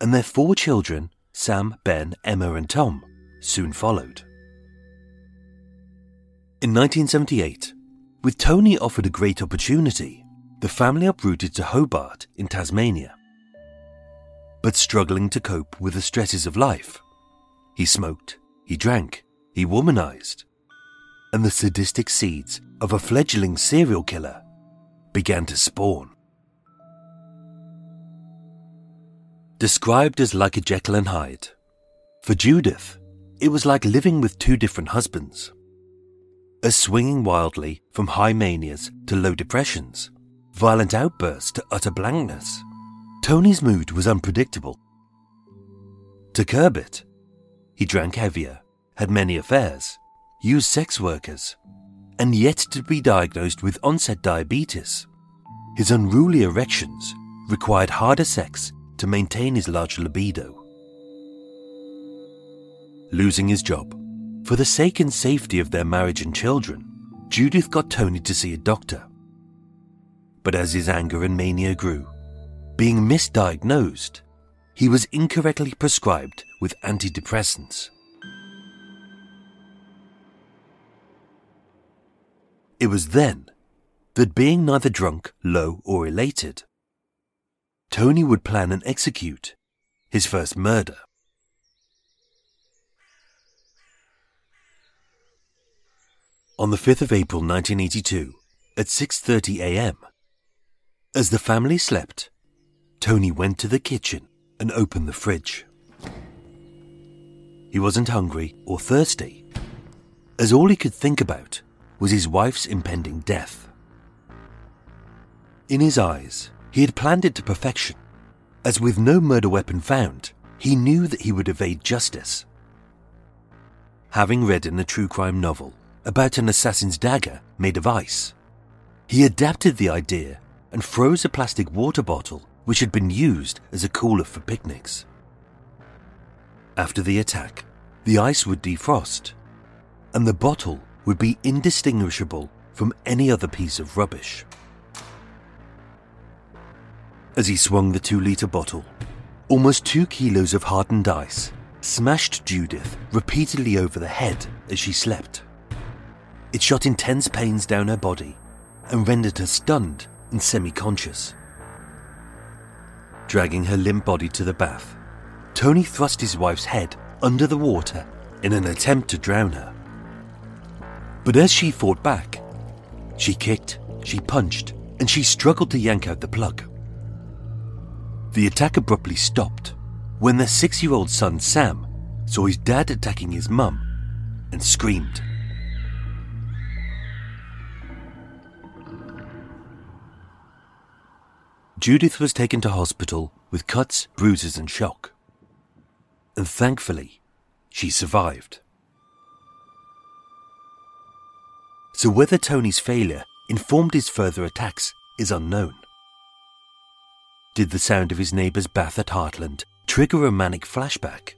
and their four children, Sam, Ben, Emma, and Tom, soon followed. In 1978, with Tony offered a great opportunity, the family uprooted to Hobart in Tasmania. But struggling to cope with the stresses of life, he smoked, he drank, he womanized, and the sadistic seeds of a fledgling serial killer began to spawn. Described as like a Jekyll and Hyde, for Judith, it was like living with two different husbands. As swinging wildly from high manias to low depressions, violent outbursts to utter blankness, Tony's mood was unpredictable. To curb it, he drank heavier, had many affairs, used sex workers, and yet to be diagnosed with onset diabetes. His unruly erections required harder sex to maintain his large libido. Losing his job, for the sake and safety of their marriage and children, Judith got Tony to see a doctor. But as his anger and mania grew, being misdiagnosed, he was incorrectly prescribed with antidepressants. It was then that being neither drunk, low, or elated, Tony would plan and execute his first murder. On the 5th of April 1982, at 6:30 a.m., as the family slept, Tony went to the kitchen and opened the fridge. He wasn't hungry or thirsty, as all he could think about was his wife's impending death. In his eyes, he had planned it to perfection, as with no murder weapon found, he knew that he would evade justice. Having read in a true crime novel about an assassin's dagger made of ice, He adapted the idea and froze a plastic water bottle which had been used as a cooler for picnics. After the attack, the ice would defrost, and the bottle would be indistinguishable from any other piece of rubbish. As he swung the two litre bottle, almost two kilos of hardened ice smashed Judith repeatedly over the head as she slept. It shot intense pains down her body and rendered her stunned and semi conscious. Dragging her limp body to the bath, Tony thrust his wife's head under the water in an attempt to drown her. But as she fought back, she kicked, she punched, and she struggled to yank out the plug. The attack abruptly stopped when their six year old son Sam saw his dad attacking his mum and screamed. Judith was taken to hospital with cuts, bruises, and shock. And thankfully, she survived. So, whether Tony's failure informed his further attacks is unknown. Did the sound of his neighbour's bath at Hartland trigger a manic flashback?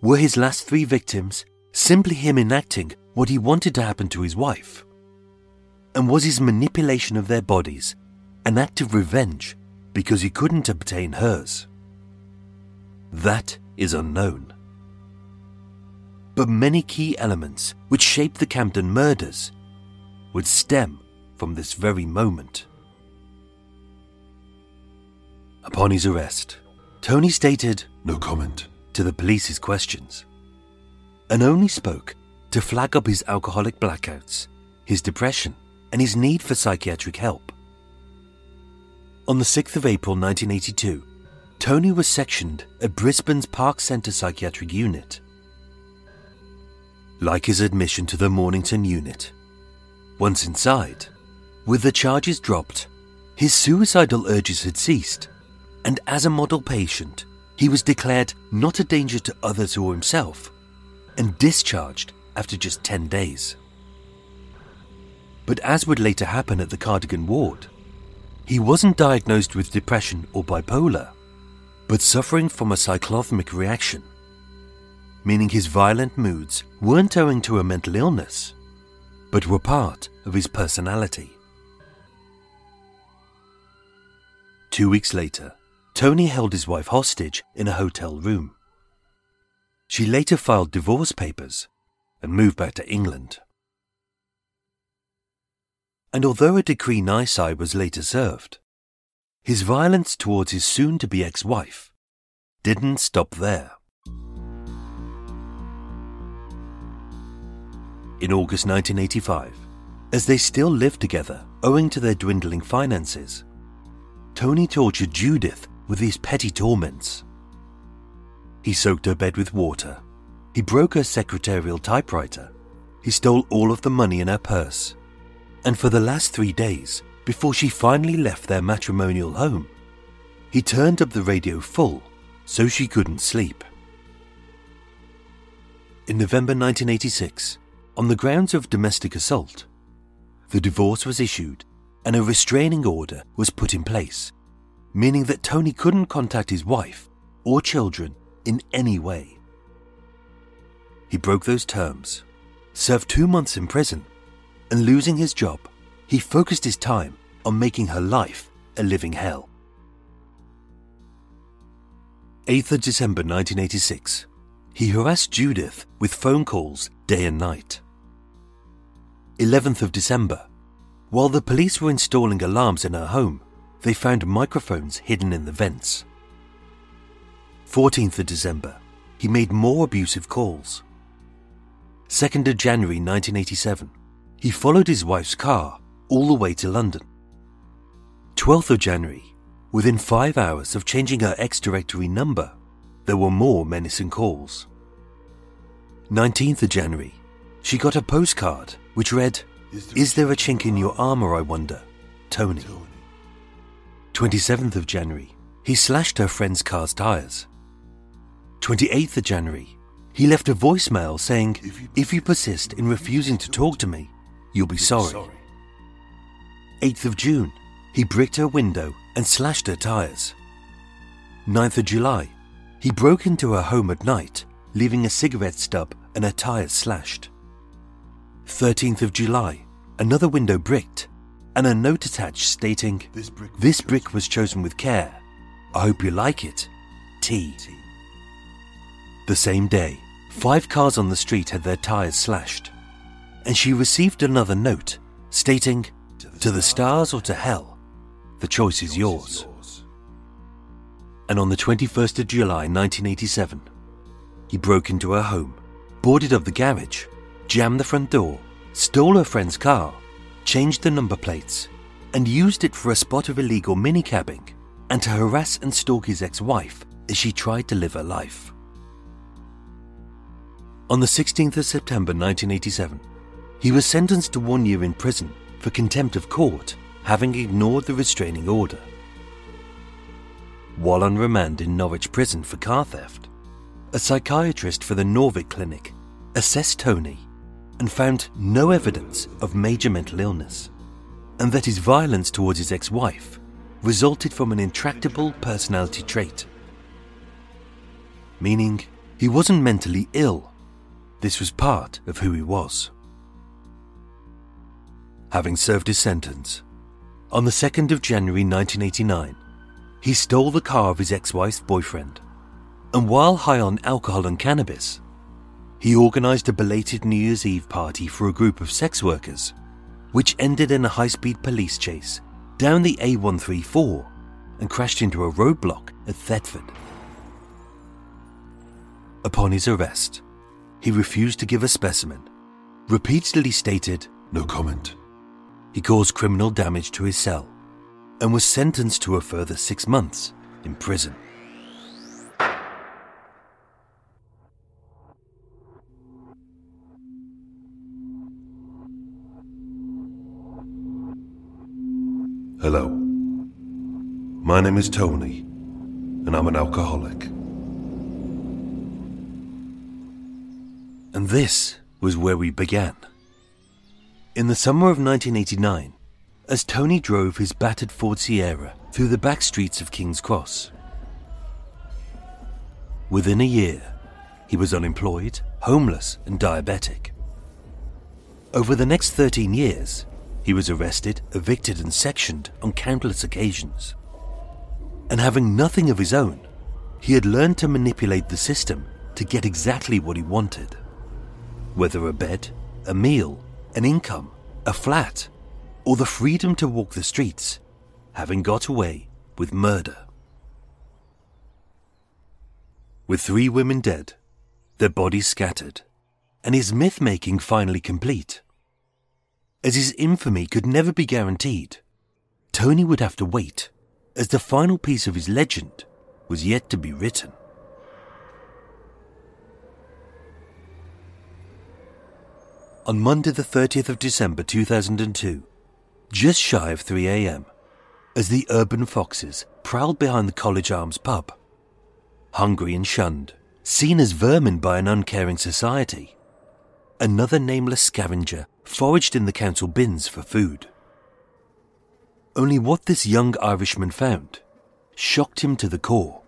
Were his last three victims simply him enacting what he wanted to happen to his wife? And was his manipulation of their bodies an act of revenge because he couldn't obtain hers? That is unknown. But many key elements which shaped the Camden murders would stem from this very moment. Upon his arrest, Tony stated No comment. to the police's questions and only spoke to flag up his alcoholic blackouts, his depression, and his need for psychiatric help. On the 6th of April 1982, Tony was sectioned at Brisbane's Park Centre Psychiatric Unit. Like his admission to the Mornington unit, once inside, with the charges dropped, his suicidal urges had ceased, and as a model patient, he was declared not a danger to others or himself and discharged after just 10 days. But as would later happen at the Cardigan ward, he wasn't diagnosed with depression or bipolar, but suffering from a cyclothymic reaction, meaning his violent moods weren't owing to a mental illness, but were part of his personality. Two weeks later, Tony held his wife hostage in a hotel room. She later filed divorce papers and moved back to England. And although a decree nisi was later served, his violence towards his soon to be ex wife didn't stop there. In August 1985, as they still lived together owing to their dwindling finances, Tony tortured Judith with these petty torments. He soaked her bed with water. He broke her secretarial typewriter. He stole all of the money in her purse. And for the last three days, before she finally left their matrimonial home, he turned up the radio full so she couldn't sleep. In November 1986, on the grounds of domestic assault, the divorce was issued and a restraining order was put in place, meaning that Tony couldn't contact his wife or children in any way. He broke those terms, served two months in prison, and losing his job, he focused his time on making her life a living hell. 8th of December 1986, he harassed Judith with phone calls day and night. 11th of December, while the police were installing alarms in her home, they found microphones hidden in the vents. 14th of December, he made more abusive calls. 2nd of January 1987, he followed his wife's car all the way to London. 12th of January, within five hours of changing her ex directory number, there were more menacing calls. 19th of January, she got a postcard which read, Is there a chink in your armour, I wonder? Tony. 27th of January, he slashed her friend's car's tyres. 28th of January, he left a voicemail saying, If you persist in refusing to talk to me, you'll be sorry. 8th of June, he bricked her window and slashed her tyres. 9th of July, he broke into her home at night, leaving a cigarette stub and her tyres slashed. 13th of July, another window bricked, and a note attached stating, This brick, This brick was chosen with care. I hope you like it. T. The same day, five cars on the street had their tyres slashed, and she received another note stating, To the stars or to hell, the choice is yours. And on the 21st of July 1987, he broke into her home, boarded up the garage, jammed the front door, stole her friend's car, changed the number plates, and used it for a spot of illegal minicabbing and to harass and stalk his ex wife as she tried to live her life. On the 16th of September 1987, he was sentenced to one year in prison for contempt of court, having ignored the restraining order. While on remand in Norwich Prison for car theft, a psychiatrist for the Norvic Clinic assessed Tony and found no evidence of major mental illness, and that his violence towards his ex wife resulted from an intractable personality trait. Meaning, he wasn't mentally ill, this was part of who he was. Having served his sentence, on the 2nd of January 1989, he stole the car of his ex wife's boyfriend, and while high on alcohol and cannabis, he organised a belated New Year's Eve party for a group of sex workers, which ended in a high speed police chase down the A134 and crashed into a roadblock at Thetford. Upon his arrest, he refused to give a specimen, repeatedly stated No comment. he caused criminal damage to his cell and was sentenced to a further six months in prison. Hello. My name is Tony, and I'm an alcoholic. And this was where we began. In the summer of 1989, as Tony drove his battered Ford Sierra through the back streets of King's Cross. Within a year, he was unemployed, homeless, and diabetic. Over the next 13 years, he was arrested, evicted, and sectioned on countless occasions. And having nothing of his own, he had learned to manipulate the system to get exactly what he wanted. Whether a bed, a meal, an income, a flat, or the freedom to walk the streets, having got away with murder. With three women dead, their bodies scattered, and his myth making finally complete. As his infamy could never be guaranteed, Tony would have to wait, as the final piece of his legend was yet to be written. On Monday, the 30th of December 2002, just shy of 3 am, as the urban foxes prowled behind the College Arms pub, hungry and shunned, seen as vermin by an uncaring society, another nameless scavenger foraged in the council bins for food. Only what this young Irishman found shocked him to the core.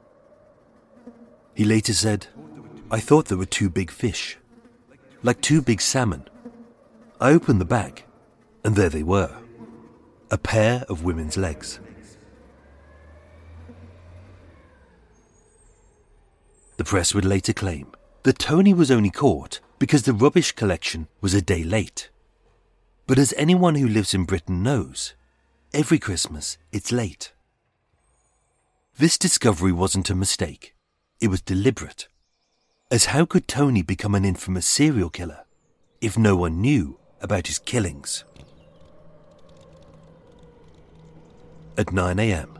He later said, I thought there were two big fish, like two big salmon. I opened the bag, and there they were a pair of women's legs. The press would later claim that Tony was only caught because the rubbish collection was a day late. But as anyone who lives in Britain knows, every Christmas it's late. This discovery wasn't a mistake, it was deliberate. As how could Tony become an infamous serial killer if no one knew about his killings? At 9 am,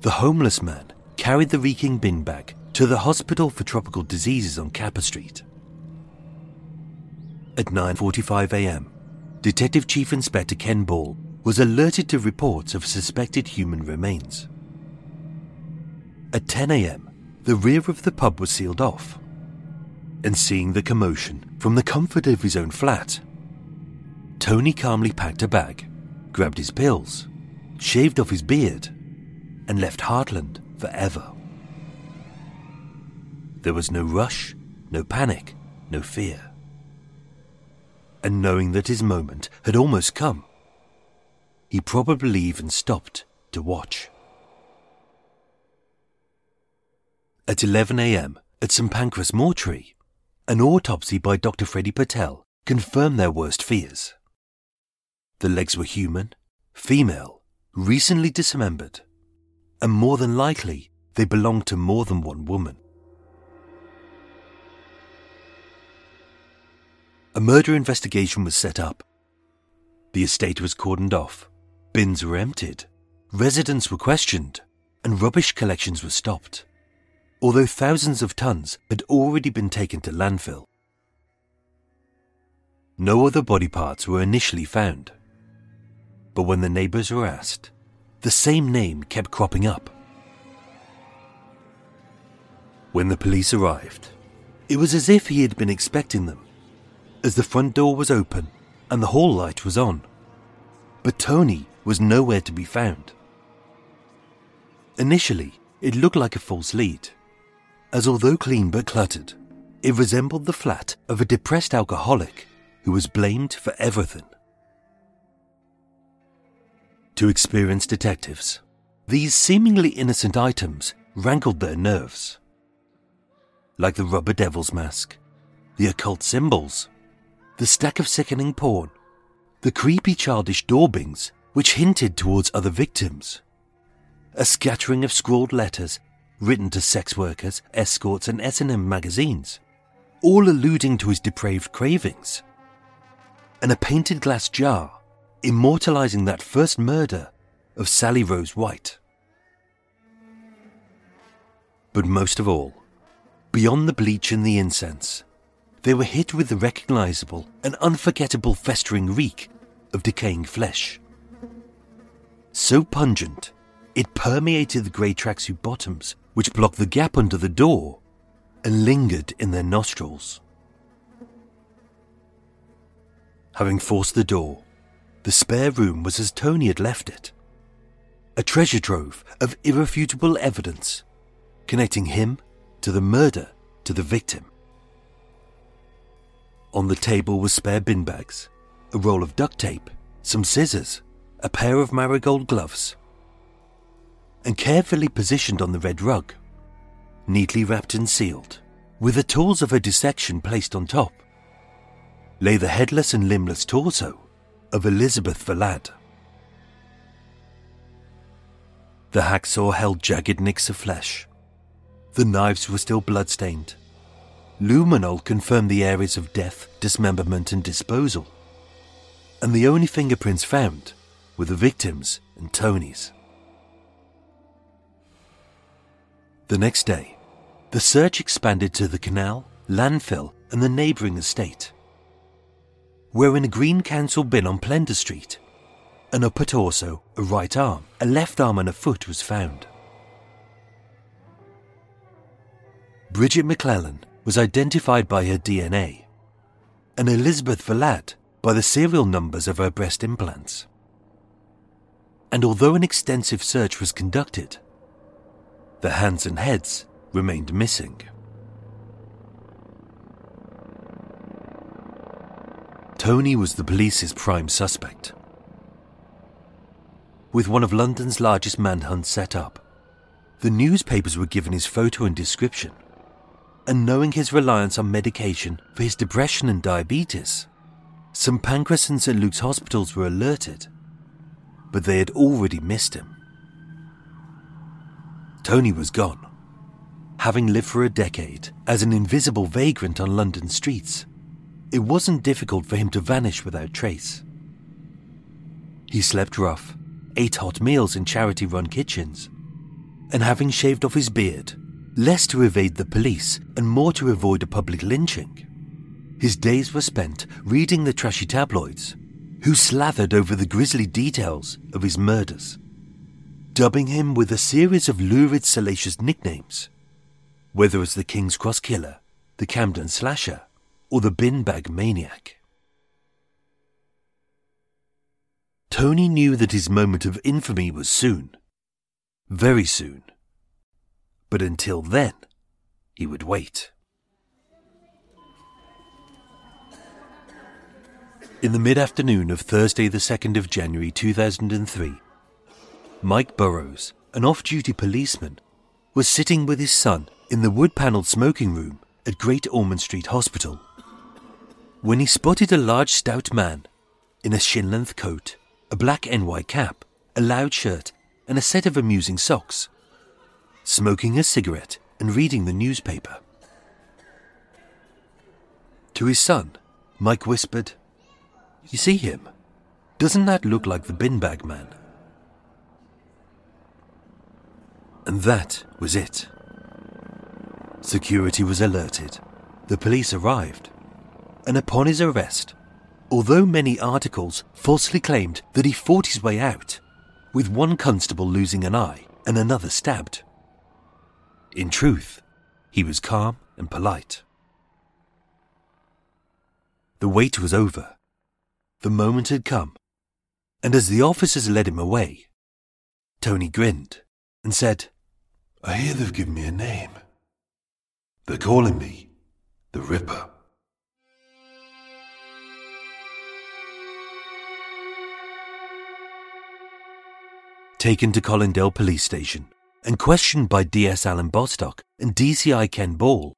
the homeless man carried the reeking bin bag to the Hospital for Tropical Diseases on Capper Street. At 9:45 a.m., Detective Chief Inspector Ken Ball was alerted to reports of suspected human remains. At 10 a.m., the rear of the pub was sealed off. And seeing the commotion from the comfort of his own flat, Tony calmly packed a bag, grabbed his pills, shaved off his beard, and left Hartland forever. There was no rush, no panic, no fear. And knowing that his moment had almost come, he probably even stopped to watch. At 11 a.m. at St Pancras Mortuary, an autopsy by Dr. Freddie Patel confirmed their worst fears. The legs were human, female, recently dismembered, and more than likely they belonged to more than one woman. A murder investigation was set up. The estate was cordoned off, bins were emptied, residents were questioned, and rubbish collections were stopped, although thousands of tons had already been taken to landfill. No other body parts were initially found. But when the neighbors were asked, the same name kept cropping up. When the police arrived, it was as if he had been expecting them, as the front door was open and the hall light was on. But Tony was nowhere to be found. Initially, it looked like a false lead, as although clean but cluttered, it resembled the flat of a depressed alcoholic who was blamed for everything. To experienced detectives, these seemingly innocent items rankled their nerves. Like the rubber devil's mask, the occult symbols, the stack of sickening porn, the creepy childish daubings which hinted towards other victims, a scattering of scrawled letters written to sex workers, escorts, and S&M magazines, all alluding to his depraved cravings, and a painted glass jar immortalizing that first murder of Sally Rose White. But most of all, beyond the bleach and the incense, they were hit with the recognizable and unforgettable festering reek of decaying flesh. So pungent, it permeated the grey tracksuit bottoms, which blocked the gap under the door and lingered in their nostrils. Having forced the door, the spare room was as Tony had left it a treasure trove of irrefutable evidence connecting him to the murder to the victim. On the table were spare bin bags, a roll of duct tape, some scissors, a pair of marigold gloves, and carefully positioned on the red rug, neatly wrapped and sealed, with the tools of her dissection placed on top, lay the headless and limbless torso of Elizabeth Valad. The hacksaw held jagged nicks of flesh. The knives were still bloodstained. Luminol confirmed the areas of death, dismemberment, and disposal. And the only fingerprints found were the victims and Tony's. The next day, the search expanded to the canal, landfill, and the neighbouring estate where in a green council bin on Plender Street, an upper torso, a right arm, a left arm, and a foot was found. Bridget MacClennan was identified by her DNA, and Elizabeth Valad by the serial numbers of her breast implants. And although an extensive search was conducted, the hands and heads remained missing. Tony was the police's prime suspect. With one of London's largest manhunts set up, the newspapers were given his photo and description, and knowing his reliance on medication for his depression and diabetes, St Pancras and St Luke's hospitals were alerted, but they had already missed him. Tony was gone, having lived for a decade as an invisible vagrant on London streets it wasn't difficult for him to vanish without trace. He slept rough, ate hot meals in charity run kitchens, and having shaved off his beard, less to evade the police and more to avoid a public lynching, his days were spent reading the trashy tabloids, who slathered over the grisly details of his murders, dubbing him with a series of lurid, salacious nicknames, whether as the King's Cross Killer, the Camden Slasher, or the bin bag maniac. Tony knew that his moment of infamy was soon. Very soon. But until then, he would wait. In the mid afternoon of Thursday, the 2nd of January 2003, Mike Burrows, an off duty policeman, was sitting with his son in the wood panelled smoking room at Great Ormond Street Hospital when he spotted a large, stout man in a shin length coat, a black NY cap, a loud shirt, and a set of amusing socks, smoking a cigarette and reading the newspaper. To his son, Mike whispered, You see him? Doesn't that look like the bin bag man? And that was it. Security was alerted. The police arrived. And upon his arrest, although many articles falsely claimed that he fought his way out, with one constable losing an eye and another stabbed, in truth, he was calm and polite. The wait was over. The moment had come. And as the officers led him away, Tony grinned and said, I hear they've given me a name. They're calling me the Ripper. Taken to Colindale Police Station and questioned by DS Alan Bostock and DCI Ken Ball,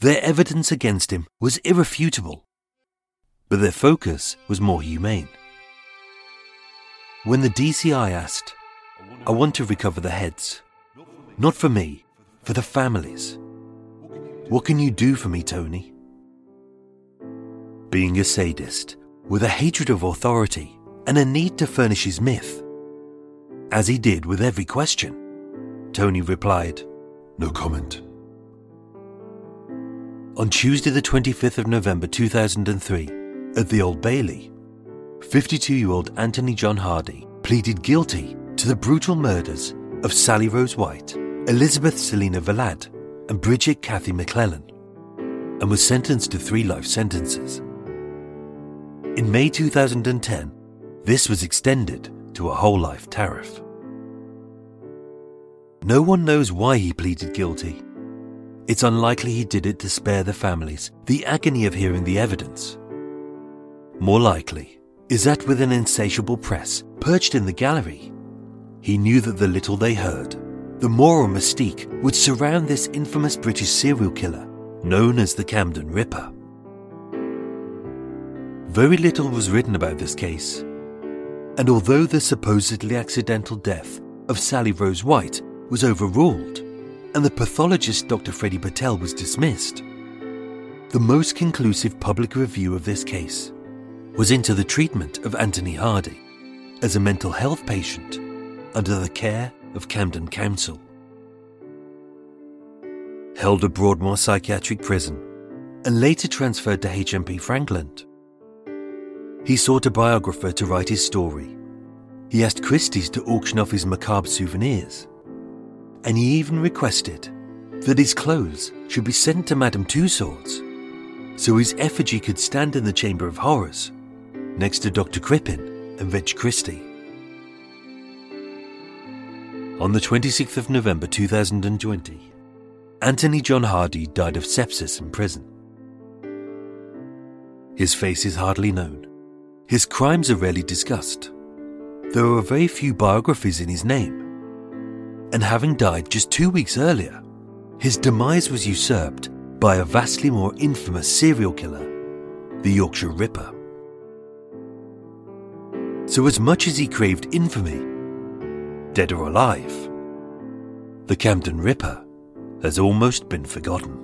their evidence against him was irrefutable, but their focus was more humane. When the DCI asked, I want to recover the heads, not for me, for the families. What can you do for me, Tony? Being a sadist, with a hatred of authority and a need to furnish his myth, as he did with every question, Tony replied, No comment. On Tuesday, the 25th of November 2003, at the Old Bailey, 52 year old Anthony John Hardy pleaded guilty to the brutal murders of Sally Rose White, Elizabeth Selina Valad, and Bridget Kathy MacClennan, and was sentenced to three life sentences. In May 2010, this was extended to a whole life tariff. No one knows why he pleaded guilty. It's unlikely he did it to spare the families the agony of hearing the evidence. More likely is that with an insatiable press perched in the gallery, he knew that the little they heard, the more a mystique would surround this infamous British serial killer known as the Camden Ripper. Very little was written about this case, and although the supposedly accidental death of Sally Rose White was overruled and the pathologist Dr. Freddie Patel was dismissed, the most conclusive public review of this case was into the treatment of Anthony Hardy as a mental health patient under the care of Camden Council. Held at Broadmoor Psychiatric Prison and later transferred to HMP Frankland. He sought a biographer to write his story. He asked Christie's to auction off his macabre souvenirs. And he even requested that his clothes should be sent to Madame Tussauds so his effigy could stand in the Chamber of Horrors next to Dr. Crippen and Reg Christie. On the 26th of November 2020, Anthony John Hardy died of sepsis in prison. His face is hardly known. His crimes are rarely discussed. There are very few biographies in his name. And having died just two weeks earlier, his demise was usurped by a vastly more infamous serial killer, the Yorkshire Ripper. So, as much as he craved infamy, dead or alive, the Camden Ripper has almost been forgotten.